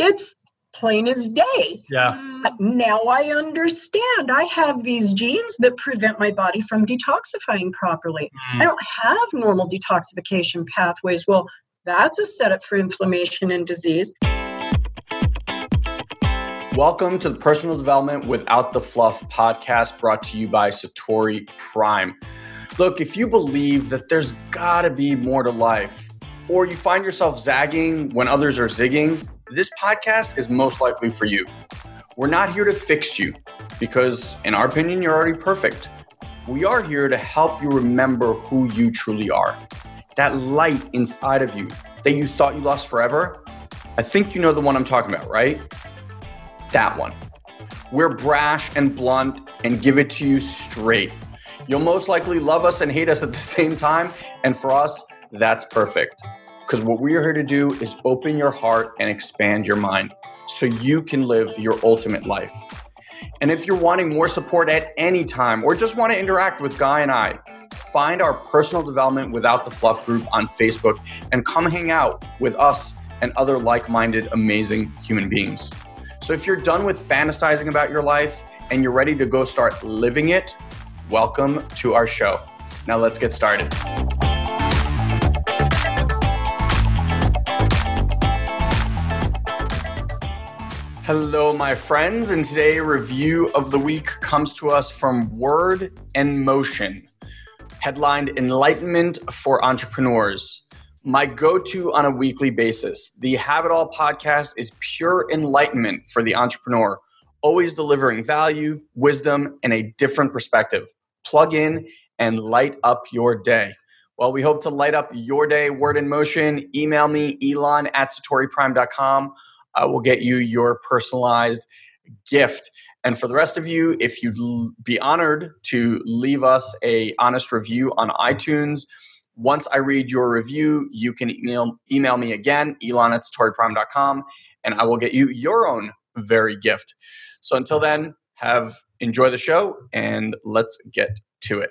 it's plain as day. Yeah. Mm. Now I understand. I have these genes that prevent my body from detoxifying properly. Mm. I don't have normal detoxification pathways. Well, that's a setup for inflammation and disease. Welcome to the Personal Development Without the Fluff podcast brought to you by Satori Prime. Look, if you believe that there's gotta be more to life, or you find yourself zagging when others are zigging, this podcast is most likely for you. We're not here to fix you because, in our opinion, you're already perfect. We are here to help you remember who you truly are. That light inside of you that you thought you lost forever. I think you know the one I'm talking about, right? That one. We're brash and blunt and give it to you straight. You'll most likely love us and hate us at the same time. And for us, that's perfect. Because what we are here to do is open your heart and expand your mind so you can live your ultimate life. And if you're wanting more support at any time or just want to interact with Guy and I, find our personal development without the fluff group on Facebook and come hang out with us and other like minded, amazing human beings. So if you're done with fantasizing about your life and you're ready to go start living it, welcome to our show. Now let's get started. Hello, my friends, and today review of the week comes to us from Word and Motion, headlined Enlightenment for Entrepreneurs. My go to on a weekly basis. The Have It All podcast is pure enlightenment for the entrepreneur, always delivering value, wisdom, and a different perspective. Plug in and light up your day. Well, we hope to light up your day. Word in motion. Email me, elon at satoriprime.com uh, will get you your personalized gift. And for the rest of you, if you'd be honored to leave us a honest review on iTunes, once I read your review, you can email, email me again, elon at satoriprime.com, and I will get you your own very gift. So until then, have enjoy the show and let's get to it.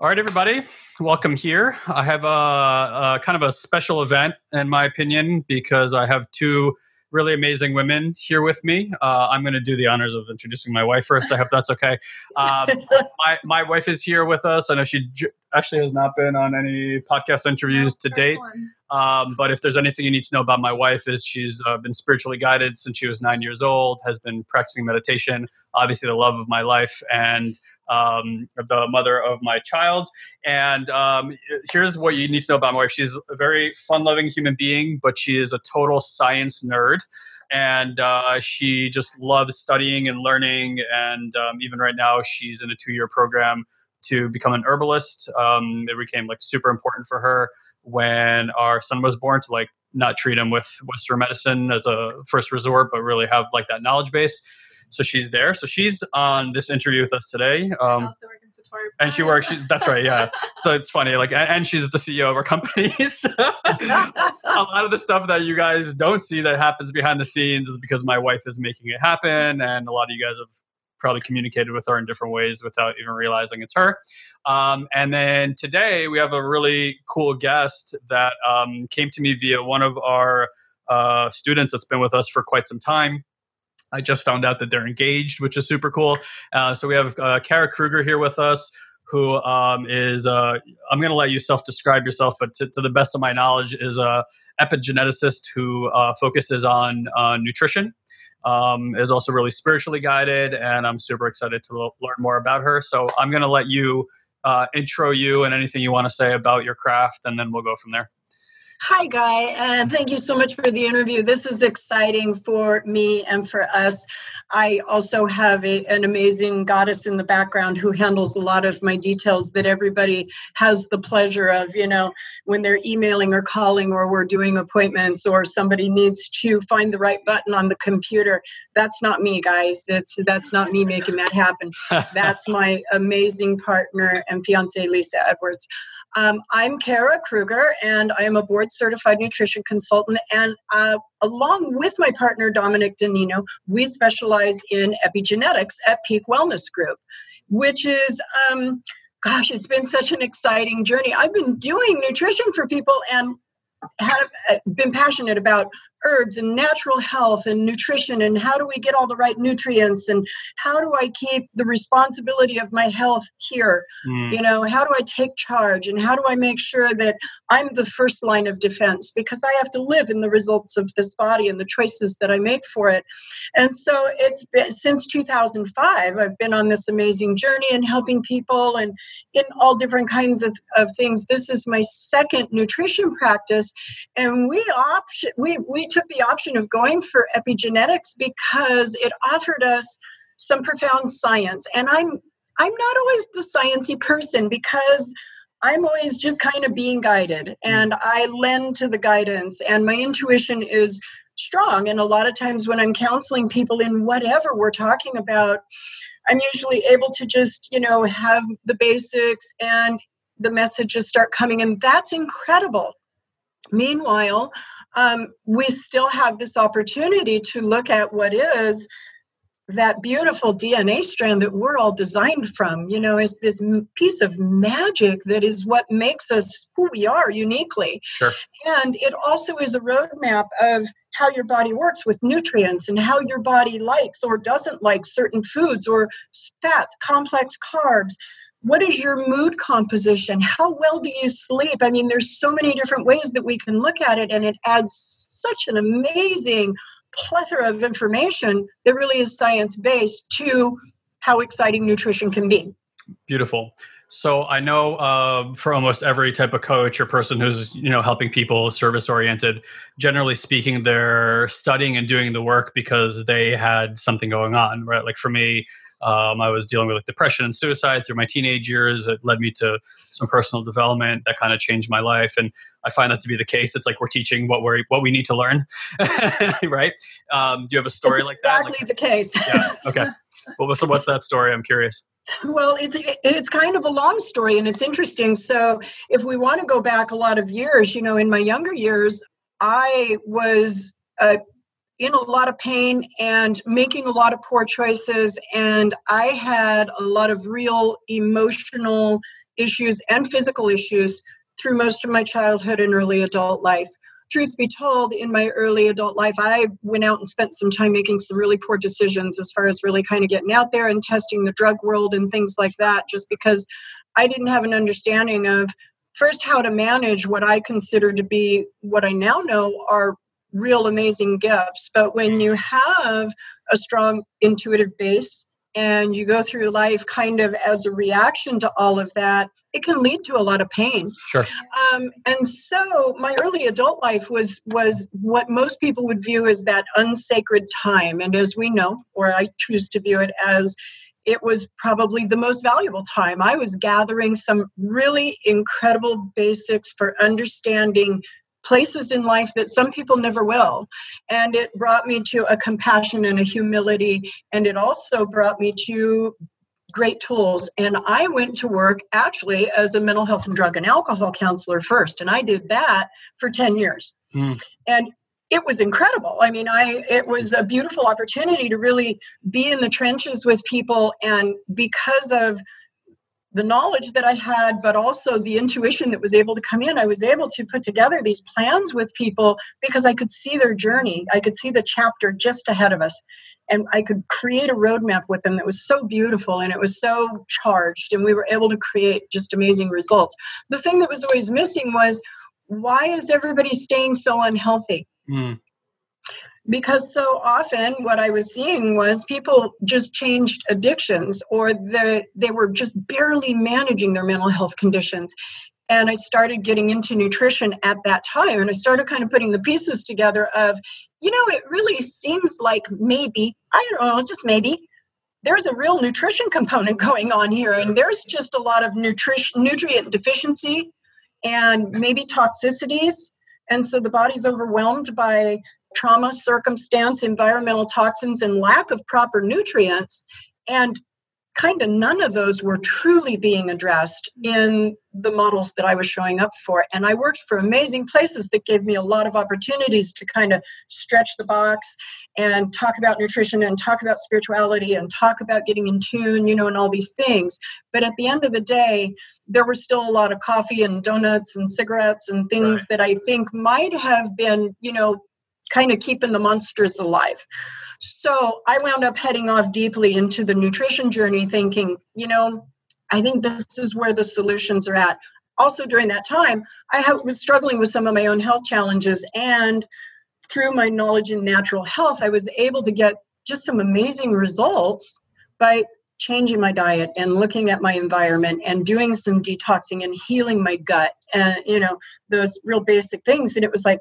All right, everybody, welcome here. I have a, a kind of a special event, in my opinion, because I have two really amazing women here with me. Uh, I'm going to do the honors of introducing my wife first. I hope that's okay. Um, my, my wife is here with us. I know she j- actually has not been on any podcast interviews no, to date. Um, but if there's anything you need to know about my wife, is she's uh, been spiritually guided since she was nine years old, has been practicing meditation, obviously the love of my life, and um, the mother of my child. And um, here's what you need to know about my wife she's a very fun loving human being, but she is a total science nerd. And uh, she just loves studying and learning. And um, even right now, she's in a two year program to become an herbalist. Um, it became like super important for her when our son was born to like not treat him with Western medicine as a first resort, but really have like that knowledge base. So she's there. So she's on this interview with us today. Um, also working Satori and she works. She, that's right. Yeah. so it's funny. Like, and she's the CEO of our company. so a lot of the stuff that you guys don't see that happens behind the scenes is because my wife is making it happen, and a lot of you guys have probably communicated with her in different ways without even realizing it's her. Um, and then today we have a really cool guest that um, came to me via one of our uh, students that's been with us for quite some time. I just found out that they're engaged, which is super cool. Uh, so we have uh, Kara Kruger here with us, who um, is uh, I'm going to let you self-describe yourself, but to, to, the best of my knowledge, is a epigeneticist who uh, focuses on uh, nutrition. Um, is also really spiritually guided, and I'm super excited to learn more about her. So I'm going to let you uh, intro you and anything you want to say about your craft, and then we'll go from there. Hi, Guy, and thank you so much for the interview. This is exciting for me and for us. I also have a, an amazing goddess in the background who handles a lot of my details that everybody has the pleasure of, you know, when they're emailing or calling or we're doing appointments or somebody needs to find the right button on the computer. That's not me, guys. That's that's not me making that happen. That's my amazing partner and fiance, Lisa Edwards. Um, I'm Kara Kruger, and I am a board certified nutrition consultant. And uh, along with my partner, Dominic Danino, we specialize in epigenetics at Peak Wellness Group, which is, um, gosh, it's been such an exciting journey. I've been doing nutrition for people and have uh, been passionate about herbs and natural health and nutrition and how do we get all the right nutrients and how do I keep the responsibility of my health here? Mm. You know, how do I take charge and how do I make sure that I'm the first line of defense because I have to live in the results of this body and the choices that I make for it. And so it's been since 2005 I've been on this amazing journey and helping people and in all different kinds of, of things. This is my second nutrition practice and we option we we took the option of going for epigenetics because it offered us some profound science. And I'm I'm not always the sciency person because I'm always just kind of being guided and I lend to the guidance and my intuition is strong and a lot of times when I'm counseling people in whatever we're talking about I'm usually able to just, you know, have the basics and the messages start coming and that's incredible. Meanwhile, um, we still have this opportunity to look at what is that beautiful DNA strand that we're all designed from, you know, is this piece of magic that is what makes us who we are uniquely. Sure. And it also is a roadmap of how your body works with nutrients and how your body likes or doesn't like certain foods or fats, complex carbs, what is your mood composition? How well do you sleep? I mean there's so many different ways that we can look at it and it adds such an amazing plethora of information that really is science based to how exciting nutrition can be. Beautiful so I know uh, for almost every type of coach or person who's you know helping people service oriented, generally speaking, they're studying and doing the work because they had something going on, right? Like for me, um, I was dealing with like depression and suicide through my teenage years. It led me to some personal development that kind of changed my life, and I find that to be the case. It's like we're teaching what we what we need to learn, right? Um, do you have a story like that? Exactly like, the case. yeah. Okay. Well, so what's that story? I'm curious. Well, it's it's kind of a long story and it's interesting. So, if we want to go back a lot of years, you know, in my younger years, I was uh, in a lot of pain and making a lot of poor choices, and I had a lot of real emotional issues and physical issues through most of my childhood and early adult life truth be told, in my early adult life, I went out and spent some time making some really poor decisions as far as really kind of getting out there and testing the drug world and things like that, just because I didn't have an understanding of first how to manage what I consider to be what I now know are real amazing gifts. But when you have a strong intuitive base, and you go through life kind of as a reaction to all of that, it can lead to a lot of pain. Sure. Um, and so my early adult life was was what most people would view as that unsacred time, and as we know, or I choose to view it as. It was probably the most valuable time. I was gathering some really incredible basics for understanding places in life that some people never will. And it brought me to a compassion and a humility. And it also brought me to great tools. And I went to work actually as a mental health and drug and alcohol counselor first. And I did that for 10 years. Mm. And it was incredible. I mean, I it was a beautiful opportunity to really be in the trenches with people and because of the knowledge that I had, but also the intuition that was able to come in, I was able to put together these plans with people because I could see their journey. I could see the chapter just ahead of us. And I could create a roadmap with them that was so beautiful and it was so charged. And we were able to create just amazing results. The thing that was always missing was why is everybody staying so unhealthy? Mm because so often what i was seeing was people just changed addictions or the, they were just barely managing their mental health conditions. And i started getting into nutrition at that time and i started kind of putting the pieces together of you know it really seems like maybe i don't know just maybe there's a real nutrition component going on here and there's just a lot of nutrition nutrient deficiency and maybe toxicities. And so the body's overwhelmed by trauma, circumstance, environmental toxins, and lack of proper nutrients. And kind of none of those were truly being addressed in the models that I was showing up for. And I worked for amazing places that gave me a lot of opportunities to kind of stretch the box and talk about nutrition and talk about spirituality and talk about getting in tune, you know, and all these things. But at the end of the day, there were still a lot of coffee and donuts and cigarettes and things right. that I think might have been, you know, kind of keeping the monsters alive. So I wound up heading off deeply into the nutrition journey, thinking, you know, I think this is where the solutions are at. Also, during that time, I was struggling with some of my own health challenges. And through my knowledge in natural health, I was able to get just some amazing results by changing my diet and looking at my environment and doing some detoxing and healing my gut and you know those real basic things and it was like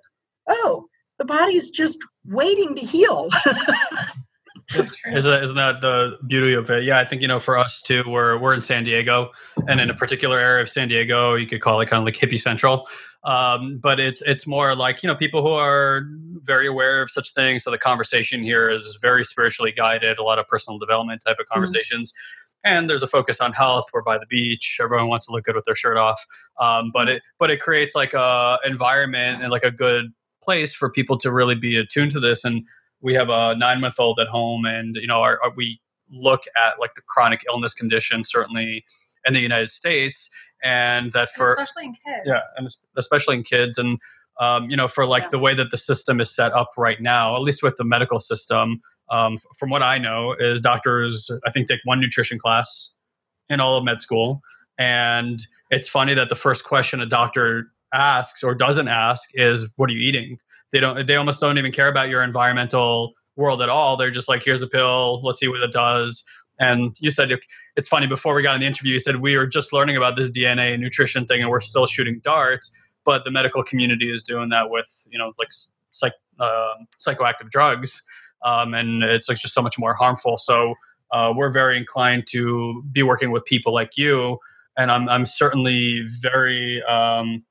oh the body's just waiting to heal isn't, isn't that the beauty of it? Yeah, I think you know for us too, we're we're in San Diego, and in a particular area of San Diego, you could call it kind of like hippie central. Um, but it's it's more like you know people who are very aware of such things. So the conversation here is very spiritually guided, a lot of personal development type of mm-hmm. conversations. Mm-hmm and there's a focus on health. We're by the beach. Everyone wants to look good with their shirt off. Um, but it but it creates like a environment and like a good place for people to really be attuned to this. And we have a nine month old at home, and you know, our, our, we look at like the chronic illness condition certainly in the United States, and that for and especially in kids, yeah, and especially in kids, and um, you know, for like yeah. the way that the system is set up right now, at least with the medical system, um, from what I know, is doctors I think take one nutrition class in all of med school, and it's funny that the first question a doctor asks or doesn't ask is what are you eating? They don't they almost don't even care about your environmental world at all. They're just like here's a pill. Let's see what it does. And you said it's funny before we got in the interview you said we were just learning about this dna and nutrition thing and we're still shooting darts but the medical community is doing that with you know like psych, uh, psychoactive drugs um, and it's like just so much more harmful. So uh, we're very inclined to be working with people like you and i'm, I'm certainly very um,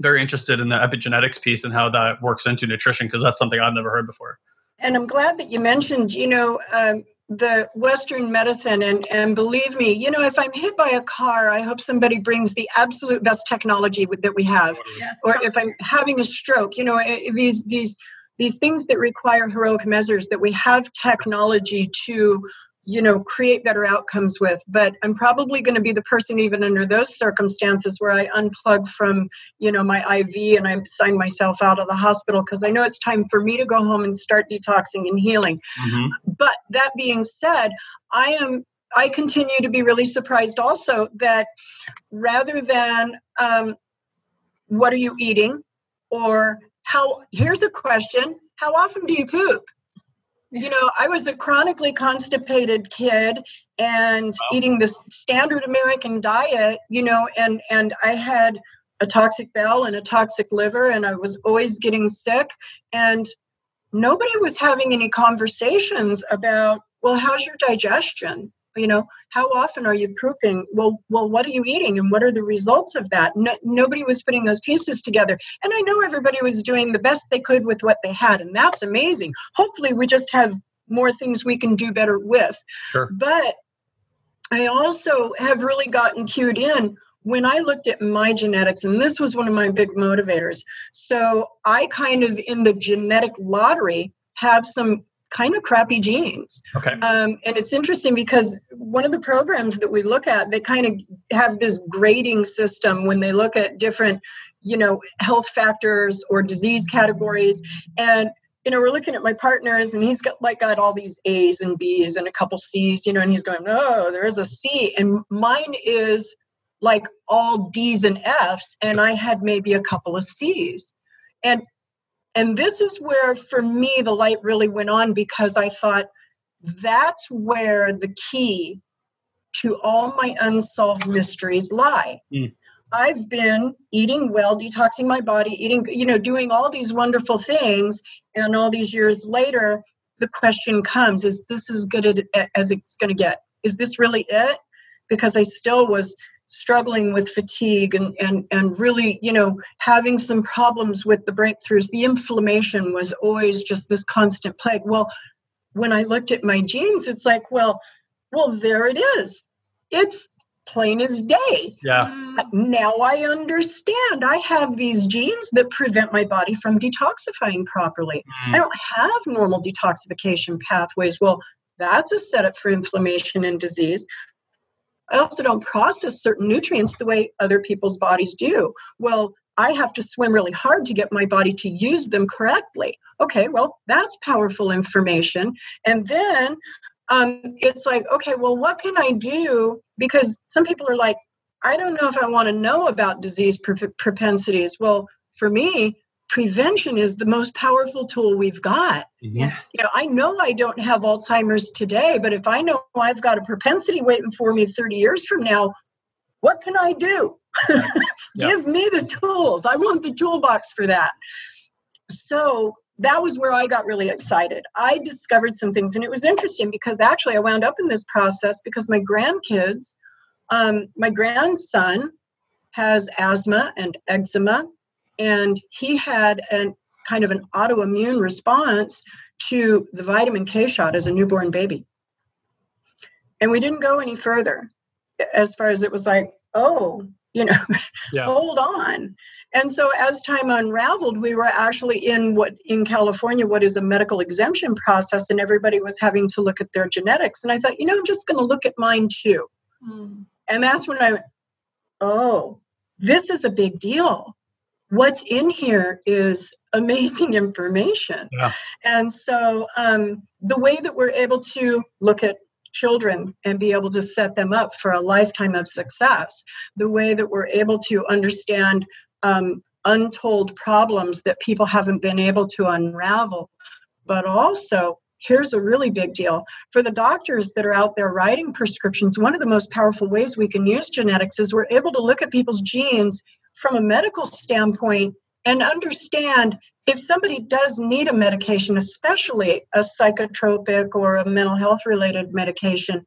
very interested in the epigenetics piece and how that works into nutrition because that's something I've never heard before. And I'm glad that you mentioned, you know, um, the Western medicine. And, and believe me, you know, if I'm hit by a car, I hope somebody brings the absolute best technology that we have. Yes. Or if I'm having a stroke, you know, these these these things that require heroic measures that we have technology to you know create better outcomes with. But i'm probably going to be the person even under those circumstances where i unplug from you know my iv and i sign myself out of the hospital because i know it's time for me to go home and start detoxing and healing. Mm-hmm. but that being said i am i continue to be really surprised also that rather than um, what are you eating? Or how here's a question how often do you poop you know, I was a chronically constipated kid and wow. eating this standard American diet, you know, and and I had a toxic bowel and a toxic liver and I was always getting sick and nobody was having any conversations about, well, how's your digestion? You know how often are you pooping? Well well what are you eating? And what are the results of that? No, nobody was putting those pieces together. And i know everybody was doing the best they could with what they had and that's amazing. Hopefully we just have more things we can do better with. Sure. But i also have really gotten cued in when I looked at my genetics, and this was one of my big motivators. So I kind of, in the genetic lottery, have some kind of crappy genes. Okay. Um, and it's interesting because one of the programs that we look at, they kind of have this grading system when they look at different, you know, health factors or disease categories. And you know, we're looking at my partners, and he's got like got all these A's and B's and a couple C's, you know, and he's going, "Oh, there is a C," and mine is like all D's and F's, and I had maybe a couple of C's. And and this is where, for me, the light really went on because I thought that's where the key to all my unsolved mysteries lie. Mm. I've been eating well, detoxing my body, eating, you know, doing all these wonderful things. And all these years later, the question comes is this as good as it's going to get? Is this really it? Because I still was struggling with fatigue and, and, and really, you know, having some problems with the breakthroughs. The inflammation was always just this constant plague. Well, when I looked at my genes, it's like, well, well, there it is. It's plain as day. Yeah. Now I understand. I have these genes that prevent my body from detoxifying properly. Mm. I don't have normal detoxification pathways. Well, that's a setup for inflammation and disease. I also don't process certain nutrients the way other people's bodies do. Well, I have to swim really hard to get my body to use them correctly. Okay, well, that's powerful information. And then um, it's like, okay, well, what can I do? Because some people are like, I don't know if I want to know about disease propensities. Well, for me, prevention is the most powerful tool we've got. Mm-hmm. You know, I know I don't have Alzheimer's today, but if I know I've got a propensity waiting for me 30 years from now, what can I do? yeah. Give me the tools. I want the toolbox for that. So that was where I got really excited. I discovered some things, and it was interesting because actually I wound up in this process because my grandkids, um, my grandson has asthma and eczema, and he had an kind of an autoimmune response to the vitamin K shot as a newborn baby. And we didn't go any further as far as it was like, oh, you know, yeah. hold on. And so as time unraveled, we were actually in what in California, what is a medical exemption process, and everybody was having to look at their genetics. And I thought, you know, I'm just going to look at mine too. Mm. And that's when I went, oh, this is a big deal. What's in here is amazing information. Yeah. And so um, the way that we're able to look at children and be able to set them up for a lifetime of success. The way that we're able to understand um, untold problems that people haven't been able to unravel. But also, here's a really big deal for the doctors that are out there writing prescriptions. One of the most powerful ways we can use genetics is we're able to look at people's genes from a medical standpoint and understand if somebody does need a medication, especially a psychotropic or a mental health related medication,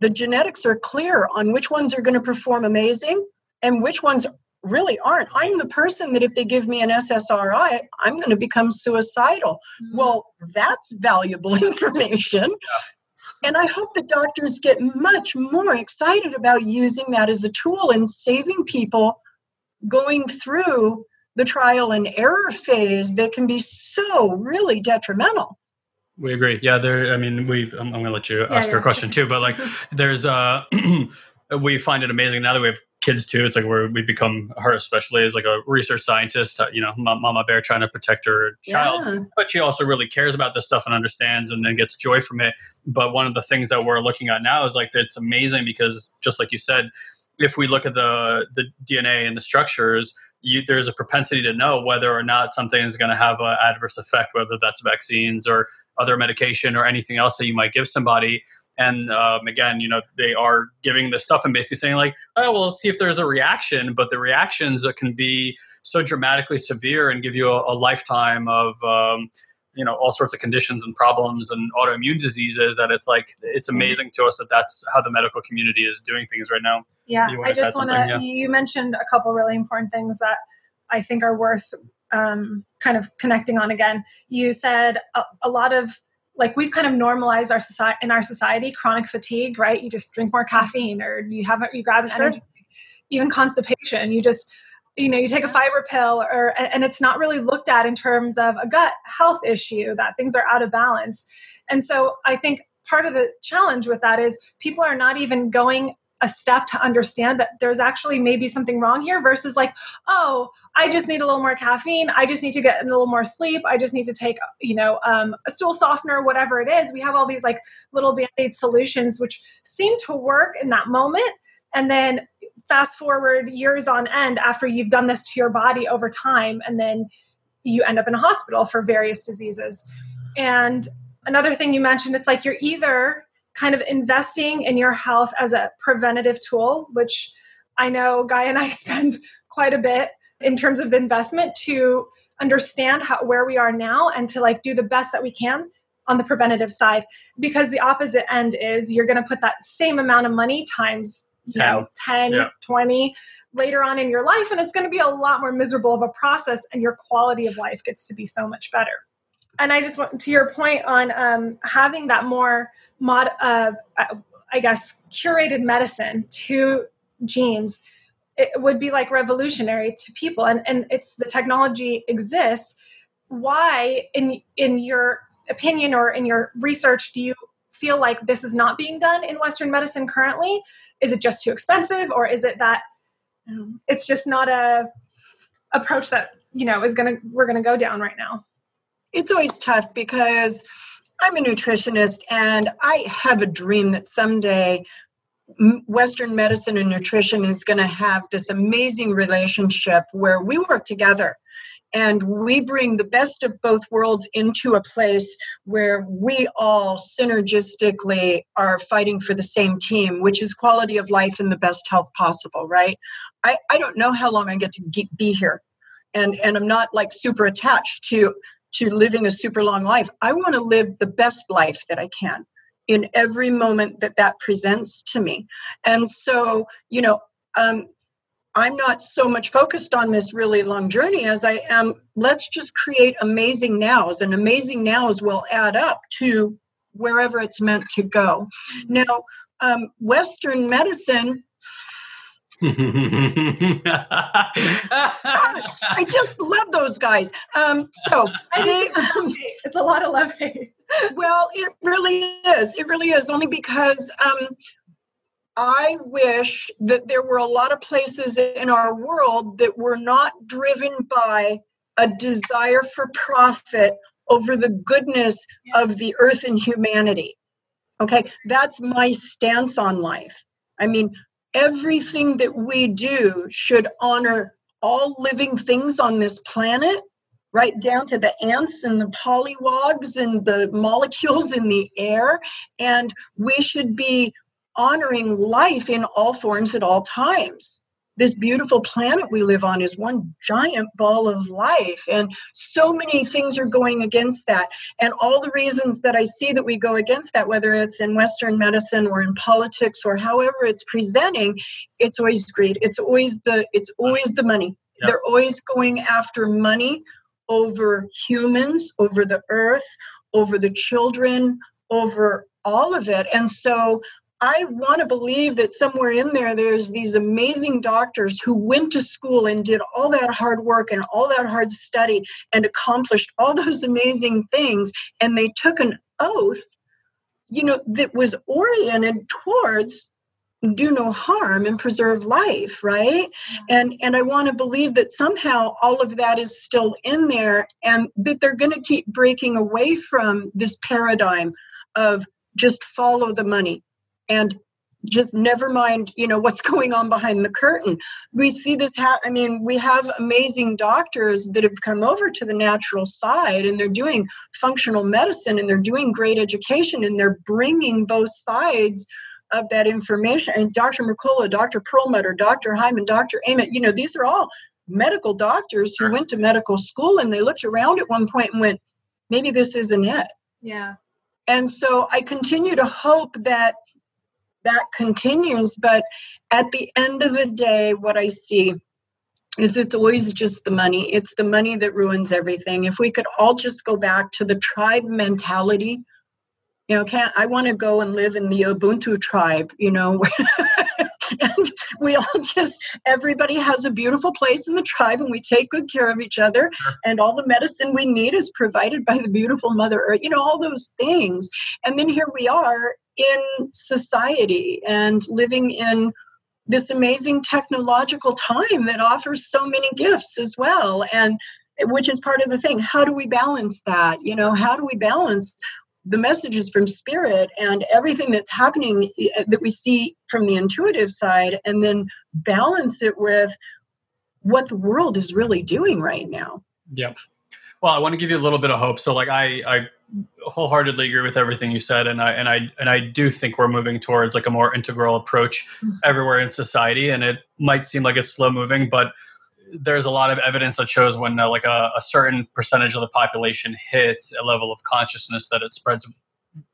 the genetics are clear on which ones are going to perform amazing and which ones really aren't. I'm the person that if they give me an SSRI, I'm going to become suicidal. Mm-hmm. Well, that's valuable information. And I hope the doctors get much more excited about using that as a tool and saving people going through the trial and error phase that can be so really detrimental. We agree. Yeah, there. I mean, we. I'm, I'm going to let you ask yeah, your question too, but like, there's uh, we find it amazing now that we have kids too. It's like where we become her, especially as like a research scientist. You know, mama bear trying to protect her child, yeah. but she also really cares about this stuff and understands and, then gets joy from it. But one of the things that we're looking at now is like it's amazing because just like you said, if we look at the the DNA and the structures, you, there's a propensity to know whether or not something is going to have an adverse effect, whether that's vaccines or other medication or anything else that you might give somebody. And um, again, you know, they are giving this stuff and basically saying like, "Oh, well, see if there's a reaction." But the reactions can be so dramatically severe and give you a, a lifetime of um, you know all sorts of conditions and problems and autoimmune diseases that it's like it's mm-hmm. amazing to us that that's how the medical community is doing things right now. Yeah i just want to yeah. you mentioned a couple really important things that i think are worth um, kind of connecting on again. You said a, a lot of like we've kind of normalized our society in our society chronic fatigue right? You just drink more caffeine or you have a you grab an energy even constipation. You just you know you take a fiber pill or and it's not really looked at in terms of a gut health issue that things are out of balance. And so i think part of the challenge with that is people are not even going a step to understand that there's actually maybe something wrong here versus like oh i just need a little more caffeine. I just need to get a little more sleep. I just need to take you know um, a stool softener whatever it is. We have all these like little band-aid solutions which seem to work in that moment. And then fast forward years on end after you've done this to your body over time and then you end up in a hospital for various diseases. And another thing you mentioned it's like you're either kind of investing in your health as a preventative tool which i know guy and i spend quite a bit in terms of investment to understand how where we are now and to like do the best that we can on the preventative side. Because the opposite end is you're going to put that same amount of money times you 10. know 10 yeah. 20 later on in your life and it's going to be a lot more miserable of a process and your quality of life gets to be so much better and i just want to your point on um, having that more mod uh, i guess curated medicine to genes it would be like revolutionary to people and and it's the technology exists why in in your opinion or in your research do you feel like this is not being done in Western medicine currently? Is it just too expensive, or is it that um, it's just not a approach that you know is gonna we're gonna go down right now it's always tough because i'm a nutritionist and i have a dream that someday western medicine and nutrition is going to have this amazing relationship where we work together and we bring the best of both worlds into a place where we all synergistically are fighting for the same team which is quality of life and the best health possible right? I, I don't know how long i get to be here. And and i'm not like super attached to to living a super long life. I want to live the best life that i can in every moment that that presents to me. And so you know um, I'm not so much focused on this really long journey as I am, let's just create amazing nows, and amazing nows will add up to wherever it's meant to go. Now, um, Western medicine. I just love those guys. Um, so they, um, it's a lot of love well, it really is. It really is only because um, I wish that there were a lot of places in our world that were not driven by a desire for profit over the goodness of the earth and humanity. Okay, that's my stance on life. I mean, everything that we do should honor all living things on this planet, right down to the ants and the pollywogs and the molecules in the air. And we should be honoring life in all forms at all times. This beautiful planet we live on is one giant ball of life, and so many things are going against that. And all the reasons that I see that we go against that, whether it's in Western medicine or in politics or however it's presenting, it's always greed. It's always the it's always the money. Yep. They're always going after money over humans, over the earth, over the children, over all of it. And so I want to believe that somewhere in there, there's these amazing doctors who went to school and did all that hard work and all that hard study and accomplished all those amazing things. And they took an oath, you know, that was oriented towards do no harm and preserve life right and and i want to believe that somehow all of that is still in there and that they're going to keep breaking away from this paradigm of just follow the money and just never mind you know what's going on behind the curtain. We see this ha- i mean we have amazing doctors that have come over to the natural side and they're doing functional medicine and they're doing great education and they're bringing both sides of that information. And dr mercola dr perlmutter dr hyman dr ament you know these are all medical doctors who went to medical school and they looked around at one point and went maybe this isn't it. Yeah. And so i continue to hope that that continues. But at the end of the day, what I see is it's always just the money. It's the money that ruins everything. If we could all just go back to the tribe mentality, you know, can't I want to go and live in the Ubuntu tribe, you know, and we all just everybody has a beautiful place in the tribe and we take good care of each other and all the medicine we need is provided by the beautiful mother earth you know all those things. And then here we are in society and living in this amazing technological time that offers so many gifts as well. And which is part of the thing how do we balance that? You know how do we balance the messages from spirit and everything that's happening eh, that we see from the intuitive side and then balance it with what the world is really doing right now. Yep. Well i want to give you a little bit of hope. So like i i wholeheartedly agree with everything you said and i and i and i do think we're moving towards like a more integral approach mm-hmm. everywhere in society and it might seem like it's slow moving but there's a lot of evidence that shows when uh, like a, a, certain percentage of the population hits a level of consciousness that it spreads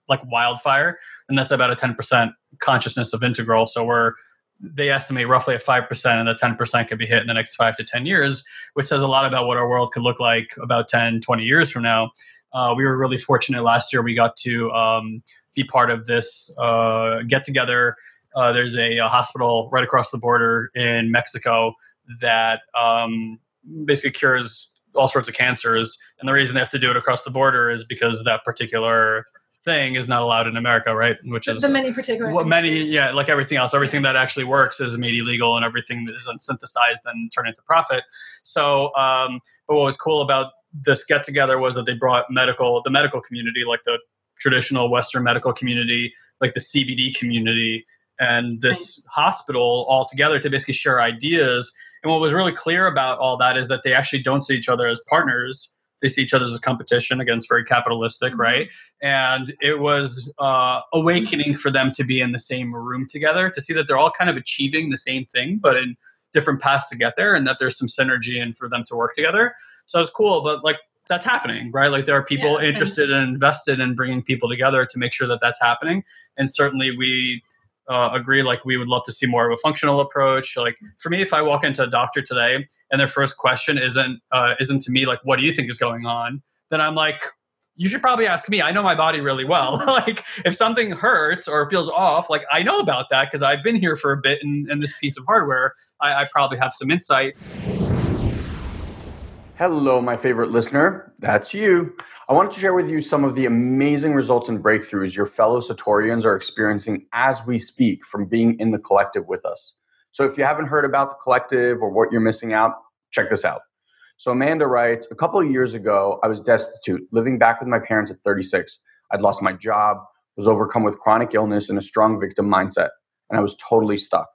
like wildfire and that's about a 10% consciousness of integral. So we're they estimate roughly at 5% and the 10% could be hit in the next 5 to 10 years which says a lot about what our world could look like about 10 20 years from now. Uh, we were really fortunate last year we got to um, be part of this uh, get together. Uh, there's a, a, hospital right across the border in mexico that um, basically cures all sorts of cancers. And the reason they have to do it across the border is because that particular thing is not allowed in America, right? Which is the many particular what many yeah, like everything else, everything that actually works is made illegal, and everything that isn't synthesized and turned into profit. So, um, but what was cool about this get together was that they brought medical, the medical community, like the traditional Western medical community, like the CBD community, and this right. hospital all together to basically share ideas. And what was really clear about all that is that they actually don't see each other as partners they see each other as a competition against very capitalistic, mm-hmm. right? And it was uh, awakening for them to be in the same room together to see that they're all kind of achieving the same thing, but in different paths to get there, and that there's some synergy and for them to work together. So it's cool, but like that's happening, right? Like there are people yeah. interested and invested in bringing people together to make sure that that's happening, and certainly we uh, agree like we would love to see more of a functional approach. Like for me if i walk into a doctor today and their first question isn't uh, isn't to me like what do you think is going on? Then i'm like you should probably ask me. I know my body really well. Like if something hurts or feels off like i know about that because i've been here for a bit and, this piece of hardware. I, I probably have some insight Hello, my favorite listener. That's you. I wanted to share with you some of the amazing results and breakthroughs your fellow Satorians are experiencing as we speak from being in the collective with us. So, if you haven't heard about the collective or what you're missing out, check this out. So, Amanda writes A couple of years ago, I was destitute, living back with my parents at 36. I'd lost my job, was overcome with chronic illness and a strong victim mindset, and I was totally stuck.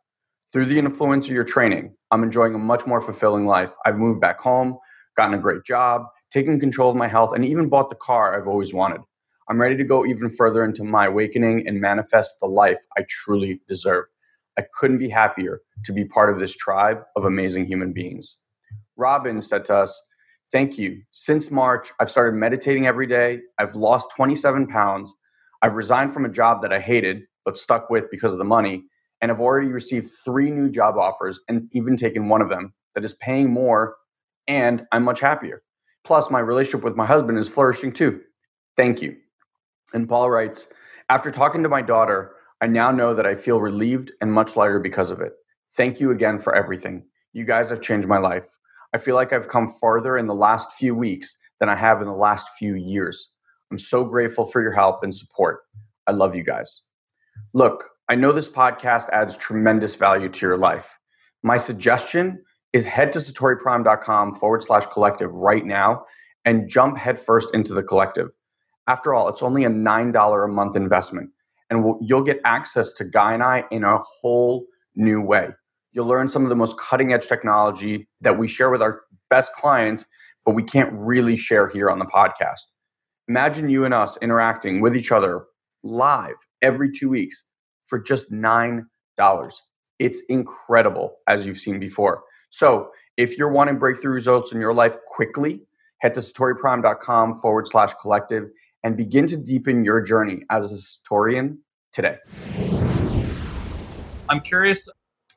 Through the influence of your training, I'm enjoying a much more fulfilling life. I've moved back home gotten a great job, taken control of my health, and even bought the car I've always wanted. I'm ready to go even further into my awakening and manifest the life I truly deserve. I couldn't be happier to be part of this tribe of amazing human beings. Robin said to us, Thank you. Since March, I've started meditating every day. I've lost 27 pounds. I've resigned from a job that I hated but stuck with because of the money. And I've already received three new job offers and even taken one of them that is paying more and I'm much happier. Plus, my relationship with my husband is flourishing too. Thank you. And Paul writes After talking to my daughter, I now know that I feel relieved and much lighter because of it. Thank you again for everything. You guys have changed my life. I feel like I've come farther in the last few weeks than I have in the last few years. I'm so grateful for your help and support. I love you guys. Look, I know this podcast adds tremendous value to your life. My suggestion is head to satoriprime.com forward slash collective right now and jump headfirst into the collective. After all, it's only a $9 a month investment, and you'll get access to Guy and I in a whole new way. You'll learn some of the most cutting edge technology that we share with our best clients, but we can't really share here on the podcast. Imagine you and us interacting with each other live every two weeks for just $9. It's incredible, as you've seen before. So if you're wanting breakthrough results in your life quickly, head to satoriprime.com forward slash collective and begin to deepen your journey as a Satorian today. I'm curious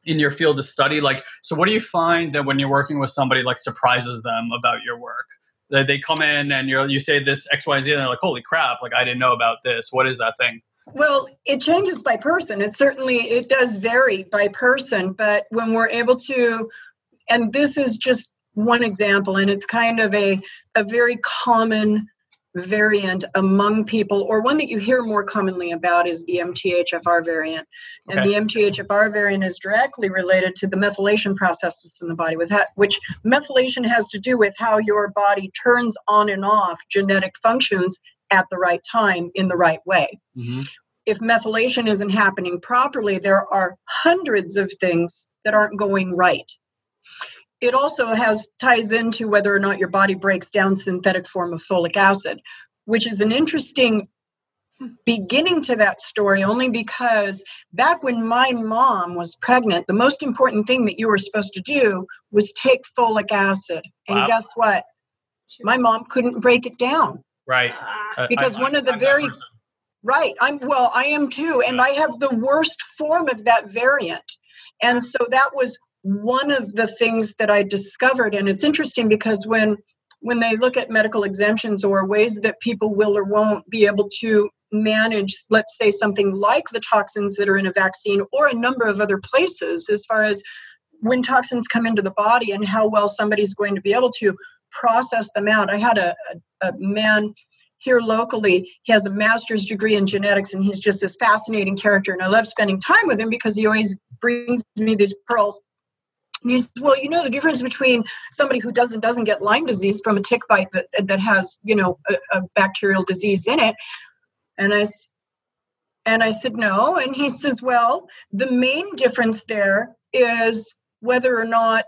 in your field of study, like, so what do you find that when you're working with somebody like surprises them about your work? That they come in and you you say this X, Y, Z, and they're like, holy crap, like I didn't know about this. What is that thing? Well, it changes by person. It certainly it does vary by person, but when we're able to and this is just one example and it's kind of a, a very common variant among people or one that you hear more commonly about is the mthfr variant and okay. the mthfr variant is directly related to the methylation processes in the body with that, which methylation has to do with how your body turns on and off genetic functions at the right time in the right way mm-hmm. if methylation isn't happening properly there are hundreds of things that aren't going right it also has ties into whether or not your body breaks down synthetic form of folic acid which is an interesting beginning to that story only because back when my mom was pregnant the most important thing that you were supposed to do was take folic acid. And wow. guess what? My mom couldn't break it down. Right. Ah. Because I, one of the I'm very right. I'm well i am too and i have the worst form of that variant. And so that was one of the things that I discovered, and it's interesting because when when they look at medical exemptions or ways that people will or won't be able to manage, let's say, something like the toxins that are in a vaccine or a number of other places, as far as when toxins come into the body and how well somebody's going to be able to process them out. I had a, a, a man here locally. He has a master's degree in genetics, and he's just this fascinating character. And I love spending time with him because he always brings me these pearls. And "Well, you know the difference between somebody who doesn't doesn't get Lyme disease from a tick bite that that has you know a, a bacterial disease in it." And I and I said, "No." And he says, "Well, the main difference there is whether or not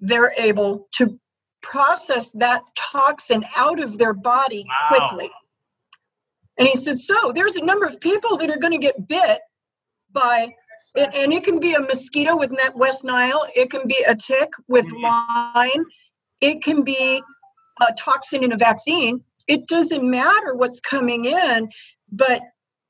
they're able to process that toxin out of their body wow. quickly. And he said, So there's a number of people that are going to get bit by, and, and it can be a mosquito with net West Nile, it can be a tick with mm-hmm. Lyme, it can be a toxin in a vaccine. It doesn't matter what's coming in, but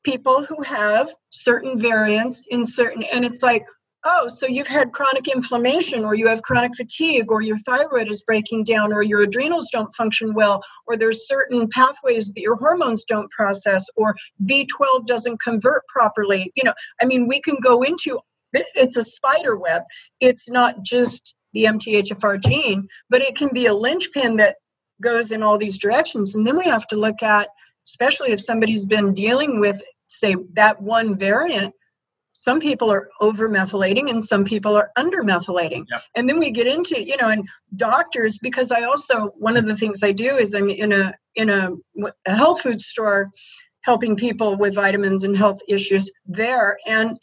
people who have certain variants in certain, and it's like, oh, so you've had chronic inflammation, or you have chronic fatigue, or your thyroid is breaking down, or your adrenals don't function well, or there's certain pathways that your hormones don't process, or B12 doesn't convert properly. You know, I mean, we can go into it's a spider web. It's not just the MTHFR gene, but it can be a linchpin that goes in all these directions. And then we have to look at, especially if somebody's been dealing with, say, that one variant some people are over methylating and some people are under methylating yep. and then we get into you know and doctors because i also one of the things i do is i'm in a in a, a health food store helping people with vitamins and health issues there. And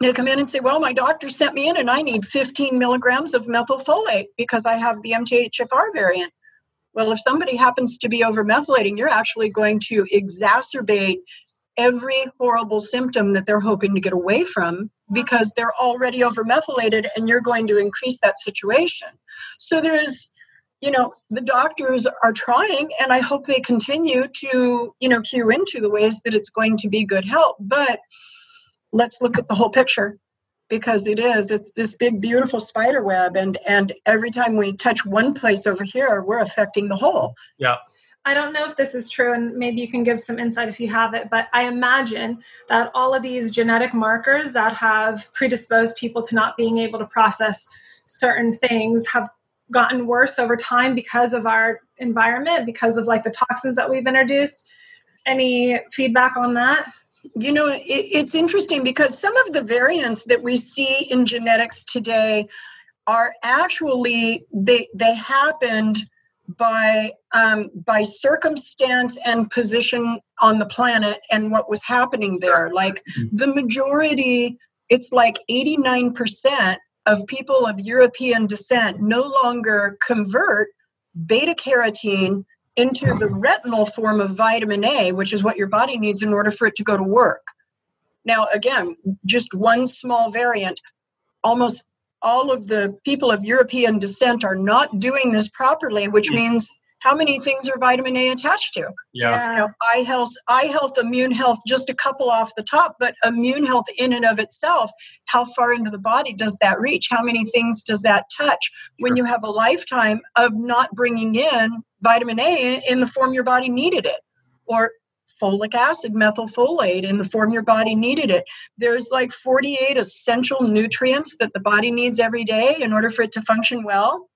they come in and say well my doctor sent me in and i need 15 milligrams of methylfolate because i have the mthfr variant. Well if somebody happens to be over methylating you're actually going to exacerbate every horrible symptom that they're hoping to get away from because they're already overmethylated and you're going to increase that situation. So there's you know the doctors are trying and i hope they continue to you know cue into the ways that it's going to be good help but let's look at the whole picture because it is it's this big beautiful spider web and and every time we touch one place over here we're affecting the whole. Yeah I don't know if this is true, and maybe you can give some insight if you have it, but I imagine that all of these genetic markers that have predisposed people to not being able to process certain things have gotten worse over time because of our environment, because of like the toxins that we've introduced. Any feedback on that? You know, it, it's interesting because some of the variants that we see in genetics today are actually they they happened by um, by circumstance and position on the planet and what was happening there. Like mm-hmm. the majority, it's like 89% of people of European descent no longer convert beta carotene into the retinal form of vitamin A, which is what your body needs in order for it to go to work. Now, again, just one small variant, almost all of the people of European descent are not doing this properly, which mm. means how many things are vitamin A attached to? Yeah. You know, eye health, eye health, immune health, just a couple off the top, but immune health in and of itself, how far into the body does that reach? How many things does that touch? When you have a lifetime of not bringing in vitamin A in the form your body needed it, or folic acid, methylfolate in the form your body needed it. There's like 48 essential nutrients that the body needs every day in order for it to function well.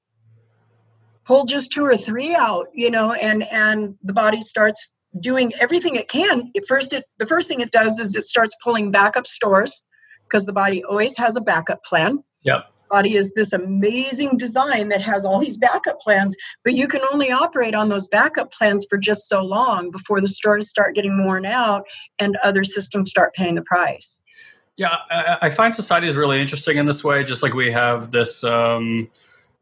Pull just two or three out, you know, and and the body starts doing everything it can. At first, it the first thing it does is it starts pulling backup stores because the body always has a backup plan. Yep body is this amazing design that has all these backup plans, but you can only operate on those backup plans for just so long before the stores start getting worn out and other systems start paying the price. Yeah, I, find society is really interesting in this way. Just like we have this um,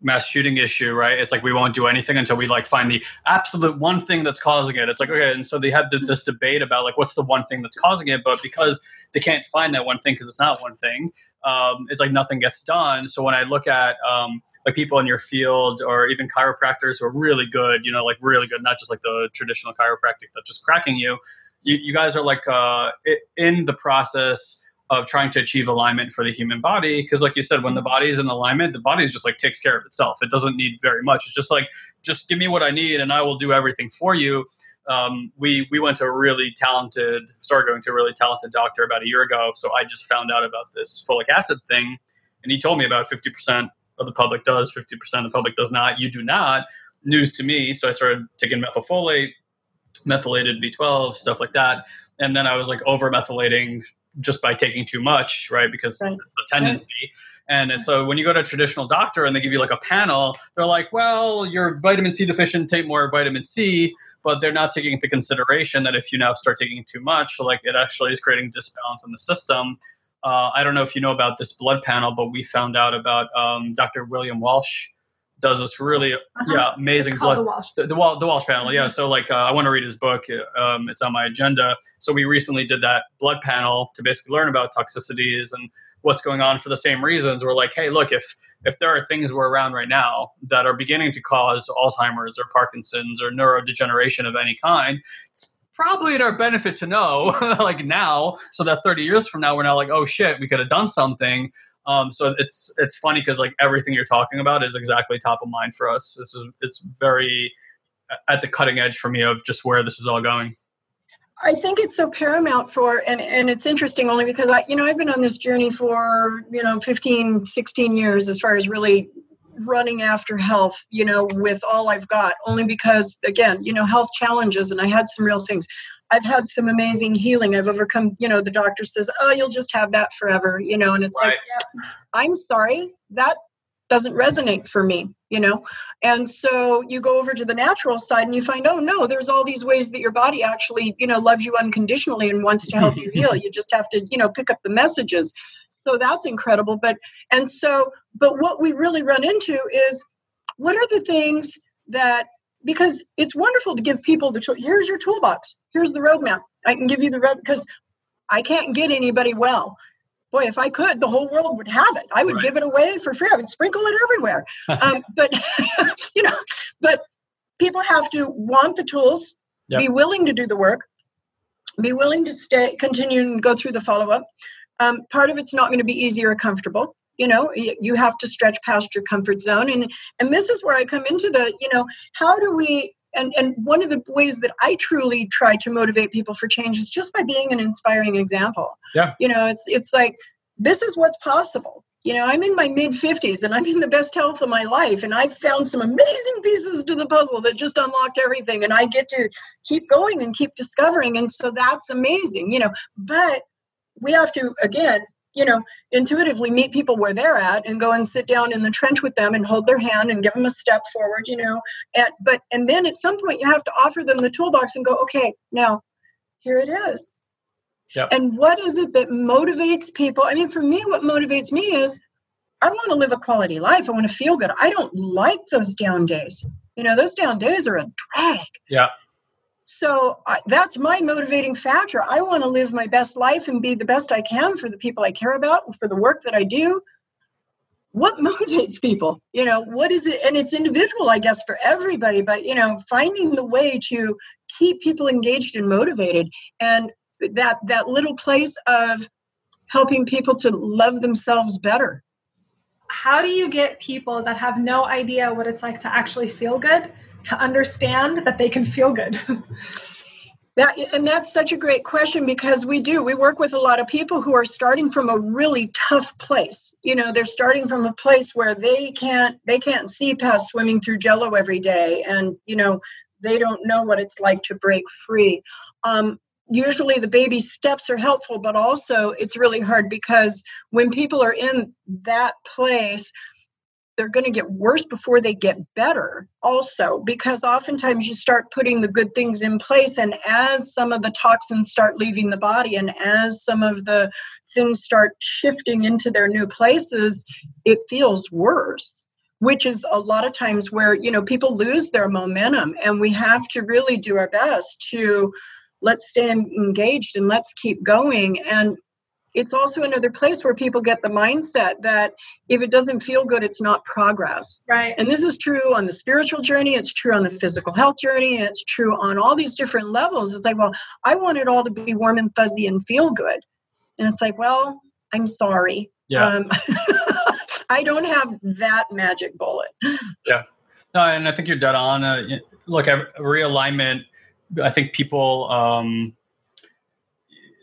mass shooting issue, right? It's like we won't do anything until we like find the absolute one thing that's causing it. It's like okay, and so they have the, this debate about like what's the one thing that's causing it, but because they can't find that one thing because it's not one thing, um, it's like nothing gets done. So when I look at um, like people in your field or even chiropractors who are really good, you know, like really good, not just like the traditional chiropractic that's just cracking you. You, you guys are like uh, in the process of trying to achieve alignment for the human body because like you said when the body is in alignment the body just like takes care of itself. It doesn't need very much. It's just like just give me what i need and i will do everything for you. Um, we we went to a really talented started going to a really talented doctor about a year ago so i just found out about this folic acid thing and he told me about 50% of the public does 50% of the public does not. You do not. News to me so i started taking methylfolate methylated B12, stuff like that. And then I was like over methylating just by taking too much, right? Because right. it's a tendency. Right. And so when you go to a traditional doctor and they give you like a panel, they're like, well, you're vitamin C deficient, take more vitamin C, but they're not taking into consideration that if you now start taking too much, like it actually is creating disbalance in the system. Uh, I don't know if you know about this blood panel, but we found out about um, Dr. William Walsh does this really uh-huh. yeah amazing blood the Walsh. The, the, the, Walsh panel yeah so like uh, I want to read his book um, it's on my agenda so we recently did that blood panel to basically learn about toxicities and what's going on for the same reasons we're like hey look if if there are things we're around right now that are beginning to cause Alzheimer's or Parkinson's or neurodegeneration of any kind it's probably in our benefit to know like now so that 30 years from now we're not like oh shit we could have done something um, so it's it's funny because like everything you're talking about is exactly top of mind for us. This is it's very at the cutting edge for me of just where this is all going. I think it's so paramount for and and it's interesting only because I you know I've been on this journey for you know 15 16 years as far as really running after health you know with all I've got only because again you know health challenges and I had some real things I've had some amazing healing. I've overcome, you know, the doctor says, oh, you'll just have that forever, you know, and it's right. like, yeah, I'm sorry, that doesn't resonate for me, you know. And so you go over to the natural side and you find, oh, no, there's all these ways that your body actually, you know, loves you unconditionally and wants to help you heal. You just have to, you know, pick up the messages. So that's incredible. But, and so, but what we really run into is what are the things that because it's wonderful to give people the tool. Here's your toolbox. Here's the roadmap. I can give you the road because I can't get anybody well. Boy, if I could, the whole world would have it. I would right. give it away for free. I would sprinkle it everywhere. um, but you know, but people have to want the tools, yep. be willing to do the work, be willing to stay, continue and go through the follow up. Um, part of it's not going to be easy or comfortable you know you have to stretch past your comfort zone and and this is where i come into the you know how do we and and one of the ways that i truly try to motivate people for change is just by being an inspiring example. Yeah. You know it's it's like this is what's possible. You know i'm in my mid 50s and i'm in the best health of my life and i've found some amazing pieces to the puzzle that just unlocked everything and i get to keep going and keep discovering and so that's amazing you know. But we have to again you know, intuitively meet people where they're at and go and sit down in the trench with them and hold their hand and give them a step forward, you know. And but and then at some point you have to offer them the toolbox and go, okay, now here it is. Yep. And what is it that motivates people? I mean, for me, what motivates me is I want to live a quality life. I want to feel good. I don't like those down days. You know, those down days are a drag. Yeah. So that's my motivating factor. I want to live my best life and be the best I can for the people I care about and for the work that I do. What motivates people? You know, what is it? And it's individual, I guess, for everybody, but, you know, finding the way to keep people engaged and motivated and that that little place of helping people to love themselves better how do you get people that have no idea what it's like to actually feel good to understand that they can feel good? That, and that's such a great question because we do. We work with a lot of people who are starting from a really tough place. You know, they're starting from a place where they can't they can't see past swimming through jello every day, and you know they don't know what it's like to break free. Um, usually the baby steps are helpful, but also it's really hard because when people are in that place, they're going to get worse before they get better also because oftentimes you start putting the good things in place and as some of the toxins start leaving the body and as some of the things start shifting into their new places it feels worse which is a lot of times where you know people lose their momentum and we have to really do our best to let's stay engaged and let's keep going and it's also another place where people get the mindset that if it doesn't feel good, it's not progress. Right. And this is true on the spiritual journey, it's true on the physical health journey, it's true on all these different levels. It's like, well, I want it all to be warm and fuzzy and feel good. And it's like, well, I'm sorry. Yeah. Um, I don't have that magic bullet. Yeah. No, and I think you're dead on. Uh, look, realignment, I think people, um,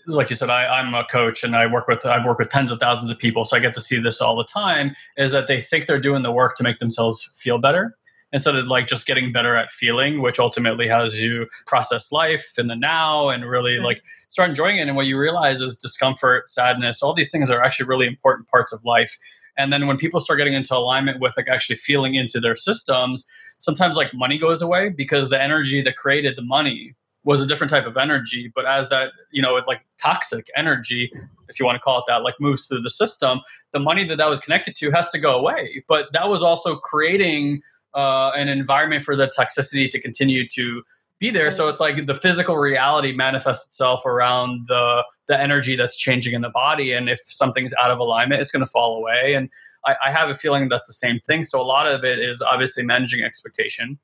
like you said, I, am a coach and I work with I've worked with tens of thousands of people, so I get to see this all the time. Is that they think they're doing the work to make themselves feel better, instead of like just getting better at feeling, which ultimately has you process life in the now and really like start enjoying it. And what you realize is discomfort, sadness, all these things are actually really important parts of life. And then when people start getting into alignment with like actually feeling into their systems, sometimes like money goes away because the energy that created the money was a different type of energy. But as that, you know, like toxic energy, if you want to call it that, like moves through the system, the money that that was connected to has to go away. But that was also creating uh, an environment for the toxicity to continue to be there. So it's like the physical reality manifests itself around the the energy that's changing in the body. And if something's out of alignment, it's going to fall away. And I, I, have a feeling that's the same thing. So a lot of it is obviously managing expectation,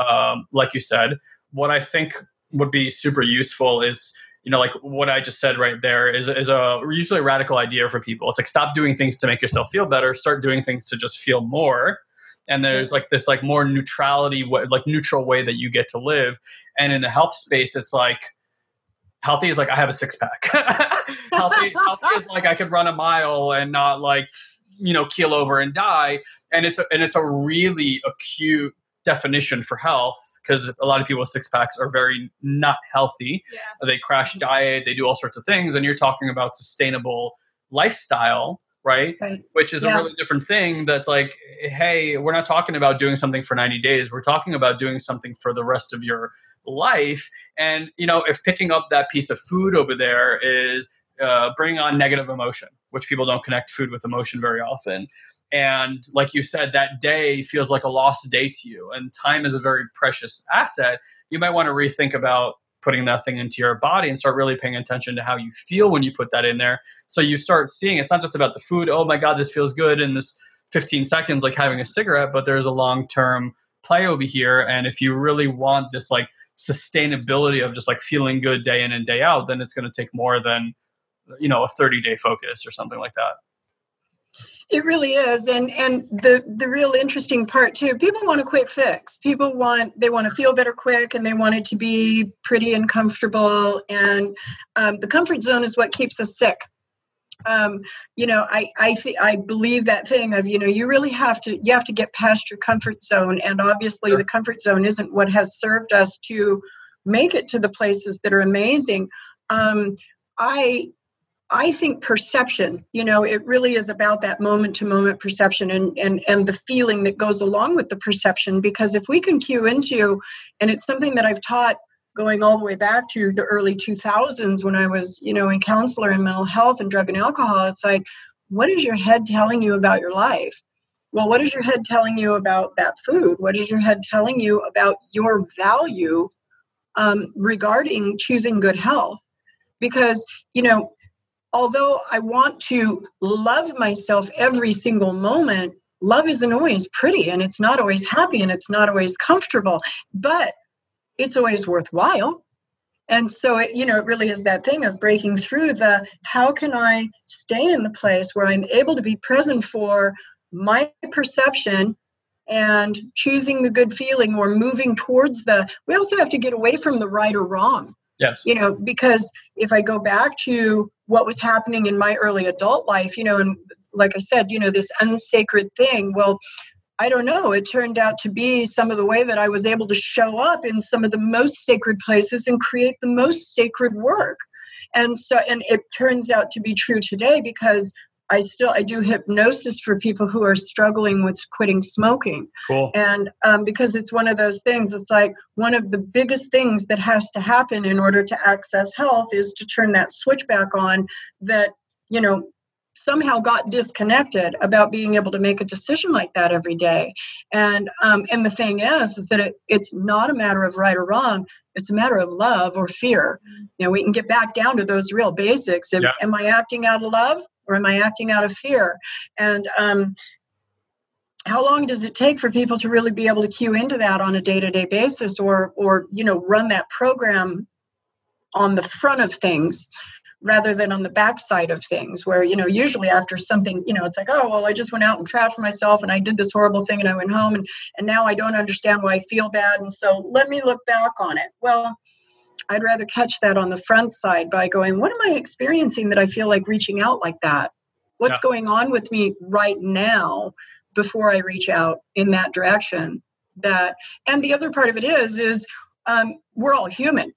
um, like you said. What I think would be super useful is you know like what i just said right there is, is a usually a radical idea for people. It's like stop doing things to make yourself feel better start doing things to just feel more. And there's like this like more neutrality like neutral way that you get to live. And in the health space it's like healthy is like i have a six-pack. Healthy, healthy is like i could run a mile and not like you know keel over and die. And it's a, and it's a really acute definition for health because a lot of people with six packs are very not healthy yeah. they crash diet they do all sorts of things and you're talking about sustainable lifestyle right? right. Which is yeah. a really different thing that's like, hey, we're not talking about doing something for 90 days. We're talking about doing something for the rest of your life. And, you know, if picking up that piece of food over there is uh, bringing on negative emotion, which people don't connect food with emotion very often. And like you said, that day feels like a lost day to you. And time is a very precious asset. You might want to rethink about putting that thing into your body and start really paying attention to how you feel when you put that in there. So you start seeing it's not just about the food. Oh my God, this feels good in this 15 seconds, like having a cigarette, but there's a long term play over here. And if you really want this like sustainability of just like feeling good day in and day out, then it's going to take more than, you know, a 30 day focus or something like that. It really is, and and the the real interesting part too. People want a quick fix. People want they want to feel better quick, and they want it to be pretty and comfortable. And um, the comfort zone is what keeps us sick. Um, you know, I I th- I believe that thing of you know you really have to you have to get past your comfort zone, and obviously sure. the comfort zone isn't what has served us to make it to the places that are amazing. Um, I I think perception, you know, it really is about that moment to moment perception and, and, and the feeling that goes along with the perception. Because if we can cue into, and it's something that I've taught going all the way back to the early 2000s when I was, you know, a counselor in mental health and drug and alcohol, it's like, what is your head telling you about your life? Well, what is your head telling you about that food? What is your head telling you about your value um, regarding choosing good health? Because, you know, although I want to love myself every single moment, love isn't always pretty and it's not always happy and it's not always comfortable, but it's always worthwhile. And so, it, you know, it really is that thing of breaking through the how can I stay in the place where I'm able to be present for my perception and choosing the good feeling or moving towards the, we also have to get away from the right or wrong Yes. You know, because if I go back to what was happening in my early adult life, you know, and like I said, you know, this unsacred thing, well, I don't know. It turned out to be some of the way that I was able to show up in some of the most sacred places and create the most sacred work. And so, and it turns out to be true today because I still I do hypnosis for people who are struggling with quitting smoking. Cool. And um, because it's one of those things, it's like one of the biggest things that has to happen in order to access health is to turn that switch back on. That you know somehow got disconnected about being able to make a decision like that every day. And um, and the thing is, is that it, it's not a matter of right or wrong. It's a matter of love or fear. You know, we can get back down to those real basics. Am, yeah. am I acting out of love? Or am I acting out of fear? And um, how long does it take for people to really be able to cue into that on a day-to-day basis, or or you know run that program on the front of things? rather than on the backside of things where you know usually after something you know it's like oh well i just went out and trashed myself and i did this horrible thing and i went home and and now i don't understand why i feel bad and so let me look back on it well I'd rather catch that on the front side by going, what am I experiencing that I feel like reaching out like that? What's yeah. going on with me right now before I reach out in that direction? that and the other part of it is is um, we're all human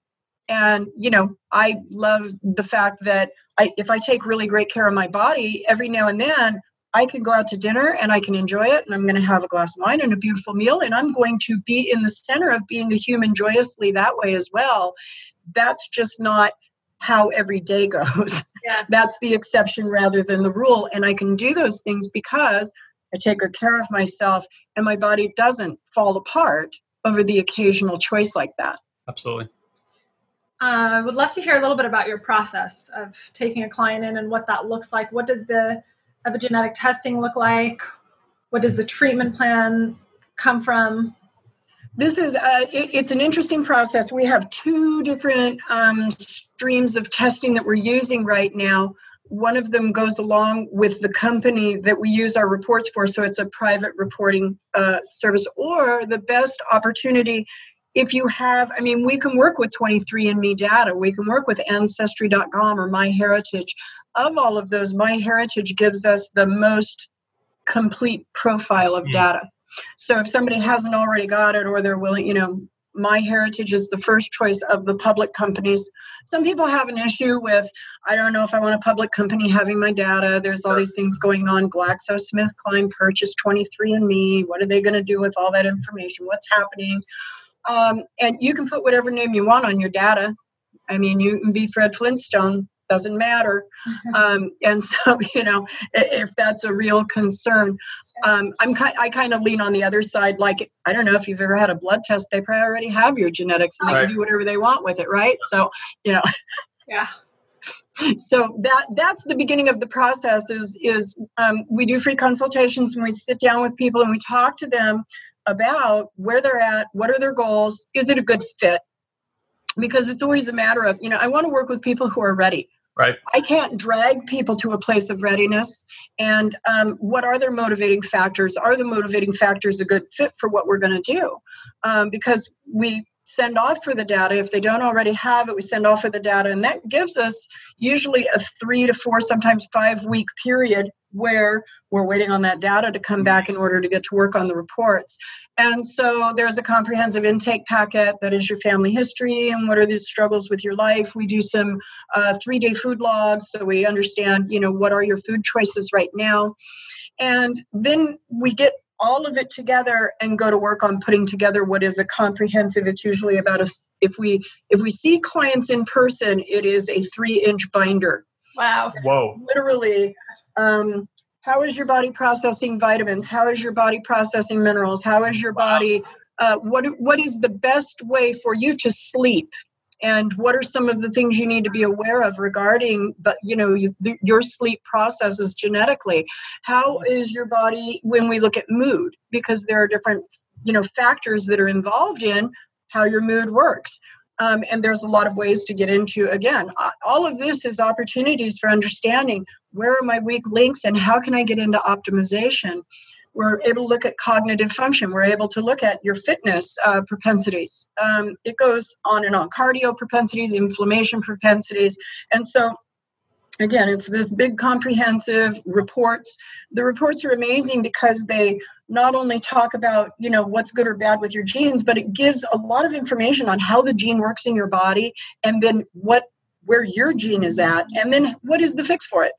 and you know i love the fact that I, if i take really great care of my body every now and then i can go out to dinner and i can enjoy it and i'm going to have a glass of wine and a beautiful meal and i'm going to be in the center of being a human joyously that way as well that's just not how every day goes yeah. that's the exception rather than the rule and i can do those things because i take good care of myself and my body doesn't fall apart over the occasional choice like that absolutely I uh, would love to hear a little bit about your process of taking a client in and what that looks like. What does the epigenetic testing look like? What does the treatment plan come from? This is uh, it, it's an interesting process. We have two different um, streams of testing that we're using right now. One of them goes along with the company that we use our reports for, so it's a private reporting uh, service. Or the best opportunity if you have, I mean, we can work with 23andMe data, we can work with Ancestry.com or MyHeritage. Of all of those, MyHeritage gives us the most complete profile of hmm. data. So if somebody hasn't already got it or they're willing, you know, MyHeritage is the first choice of the public companies. Some people have an issue with, I don't know if I want a public company having my data. There's all these things going on. GlaxoSmithKline purchased 23andMe. What are they going to do with all that information? What's happening? Um, and you can put whatever name you want on your data. I mean, you can be Fred Flintstone, doesn't matter. Um, and so, you know, if that's a real concern, um, I'm I kind of lean on the other side. Like, I don't know if you've ever had a blood test; they probably already have your genetics, and they right. can do whatever they want with it, right? So, you know, yeah. So that that's the beginning of the process. Is is um, we do free consultations and we sit down with people and we talk to them about where they're at, what are their goals, is it a good fit? Because it's always a matter of, you know, I want to work with people who are ready. Right. I can't drag people to a place of readiness. And um, what are their motivating factors? Are the motivating factors a good fit for what we're going to do? Um, because we send off for the data. If they don't already have it, we send off for the data. And that gives us usually a three to four, sometimes five week period where we're waiting on that data to come back in order to get to work on the reports. And so there's a comprehensive intake packet that is your family history and what are the struggles with your life. We do some uh, three day food logs so we understand, you know, what are your food choices right now. And then we get all of it together and go to work on putting together what is a comprehensive it's usually about a if we if we see clients in person it is a three inch binder. Wow. Whoa. Literally um, how is your body processing vitamins? How is your body processing minerals? How is your body uh, what what is the best way for you to sleep and what are some of the things you need to be aware of regarding the, you know you, the, your sleep processes genetically? How is your body when we look at mood? Because there are different you know factors that are involved in how your mood works. Um, and there's a lot of ways to get into again all of this is opportunities for understanding where are my weak links and how can i get into optimization we're able to look at cognitive function. We're able to look at your fitness uh, propensities. Um, it goes on and on cardio propensities, inflammation propensities. And so, again, it's this big comprehensive reports. The reports are amazing because they not only talk about you know what's good or bad with your genes but it gives a lot of information on how the gene works in your body and then what where your gene is at and then what is the fix for it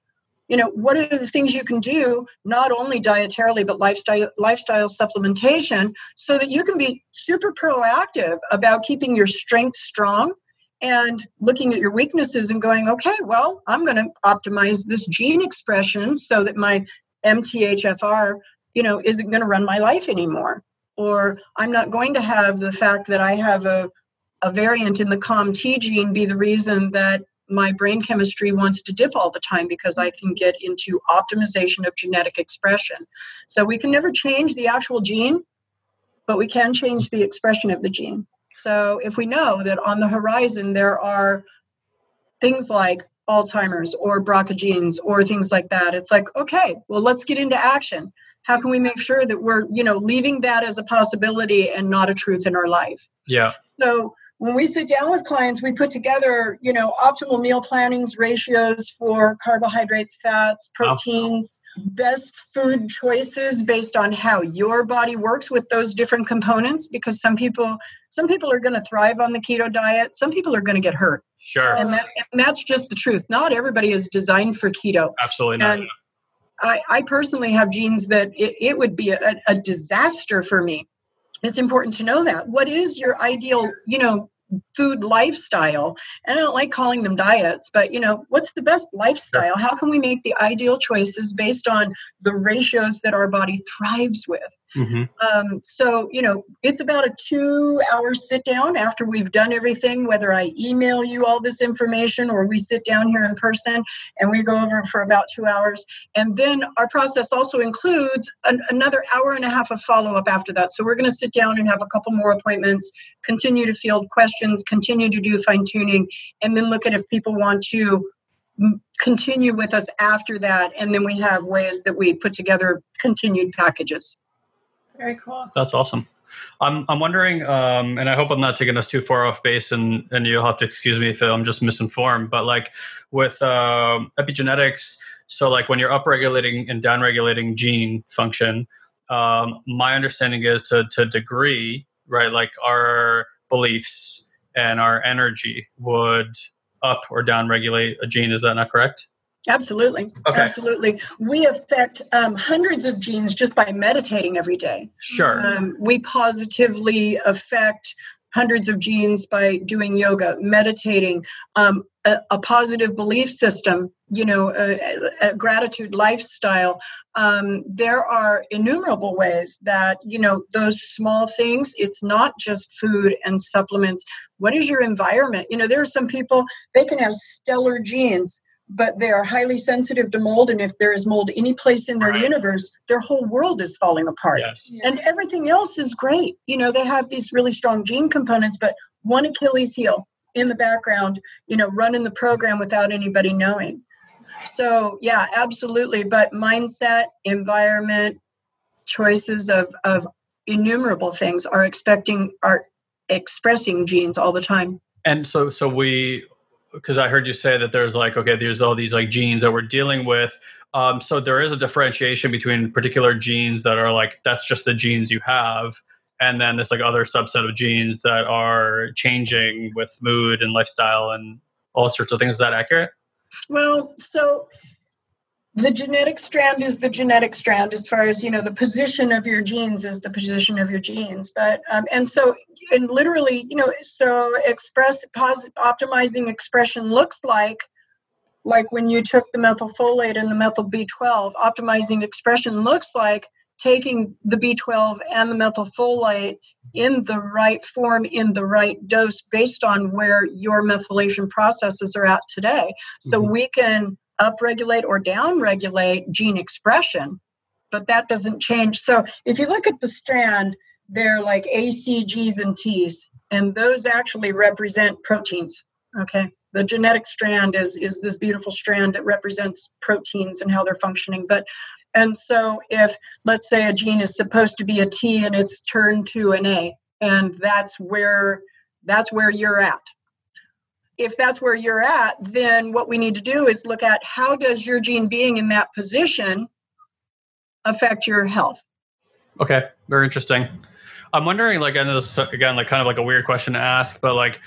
you know what are the things you can do not only dietarily but lifestyle lifestyle supplementation so that you can be super proactive about keeping your strength strong and looking at your weaknesses and going okay well i'm going to optimize this gene expression so that my mthfr you know isn't going to run my life anymore. Or i'm not going to have the fact that i have a a variant in the COMT gene be the reason that my brain chemistry wants to dip all the time because I can get into optimization of genetic expression. So we can never change the actual gene, but we can change the expression of the gene. So if we know that on the horizon there are things like Alzheimer's or BRCA genes or things like that, it's like, okay, well, let's get into action. How can we make sure that we're, you know, leaving that as a possibility and not a truth in our life? Yeah. So when we sit down with clients, we put together, you know, optimal meal plannings, ratios for carbohydrates, fats, proteins, wow. best food choices based on how your body works with those different components. Because some people, some people are going to thrive on the keto diet. Some people are going to get hurt. Sure. And, that, and that's just the truth. Not everybody is designed for keto. Absolutely not. I, I personally have genes that it, it would be a, a disaster for me it's important to know that. What is your ideal you know food lifestyle and i don't like calling them diets but you know what's the best lifestyle how can we make the ideal choices based on the ratios that our body thrives with Mm-hmm. Um, so, you know, it's about a two hour sit down after we've done everything, whether I email you all this information or we sit down here in person and we go over for about two hours. And then our process also includes an, another hour and a half of follow up after that. So, we're going to sit down and have a couple more appointments, continue to field questions, continue to do fine tuning, and then look at if people want to continue with us after that. And then we have ways that we put together continued packages. Very cool. That's awesome. I'm I'm wondering, um, and I hope I'm not taking us too far off base, and and you'll have to excuse me if I'm just misinformed. But like with uh, epigenetics, so like when you're upregulating and downregulating gene function, um, my understanding is to to degree, right? Like our beliefs and our energy would up or down regulate a gene. Is that not correct? Absolutely. Okay. Absolutely. We affect um, hundreds of genes just by meditating every day. Sure. Um, we positively affect hundreds of genes by doing yoga, meditating, um, a, a, positive belief system, you know, a, a gratitude lifestyle. Um, there are innumerable ways that, you know, those small things, it's not just food and supplements. What is your environment? You know, there are some people, they can have stellar genes but they are highly sensitive to mold and if there is mold any place in their right. universe their whole world is falling apart. Yes. and everything else is great. You know they have these really strong gene components but one achilles heel in the background you know running the program without anybody knowing. So yeah absolutely. But mindset environment choices of of innumerable things are expecting are expressing genes all the time. And so so we because I heard you say that there's like okay, there's all these like genes that we're dealing with. Um, so there is a differentiation between particular genes that are like that's just the genes you have, and then this like other subset of genes that are changing with mood and lifestyle and all sorts of things. Is that accurate? Well, so the genetic strand is the genetic strand as far as you know the position of your genes is the position of your genes but um, and so and literally you know so express positive optimizing expression looks like like when you took the methylfolate and the methyl b12 optimizing expression looks like taking the b12 and the methylfolate in the right form in the right dose based on where your methylation processes are at today so mm-hmm. we can upregulate or downregulate gene expression, but that doesn't change. So if you look at the strand, they're like A, C, G's, and T's, and those actually represent proteins. Okay. The genetic strand is is this beautiful strand that represents proteins and how they're functioning. But and so if let's say a gene is supposed to be a T and it's turned to an A, and that's where that's where you're at if that's where you're at, then what we need to do is look at how does your gene being in that position affect your health. Okay, very interesting. I'm wondering, like, I know this again, like, kind of like a weird question to ask, but like,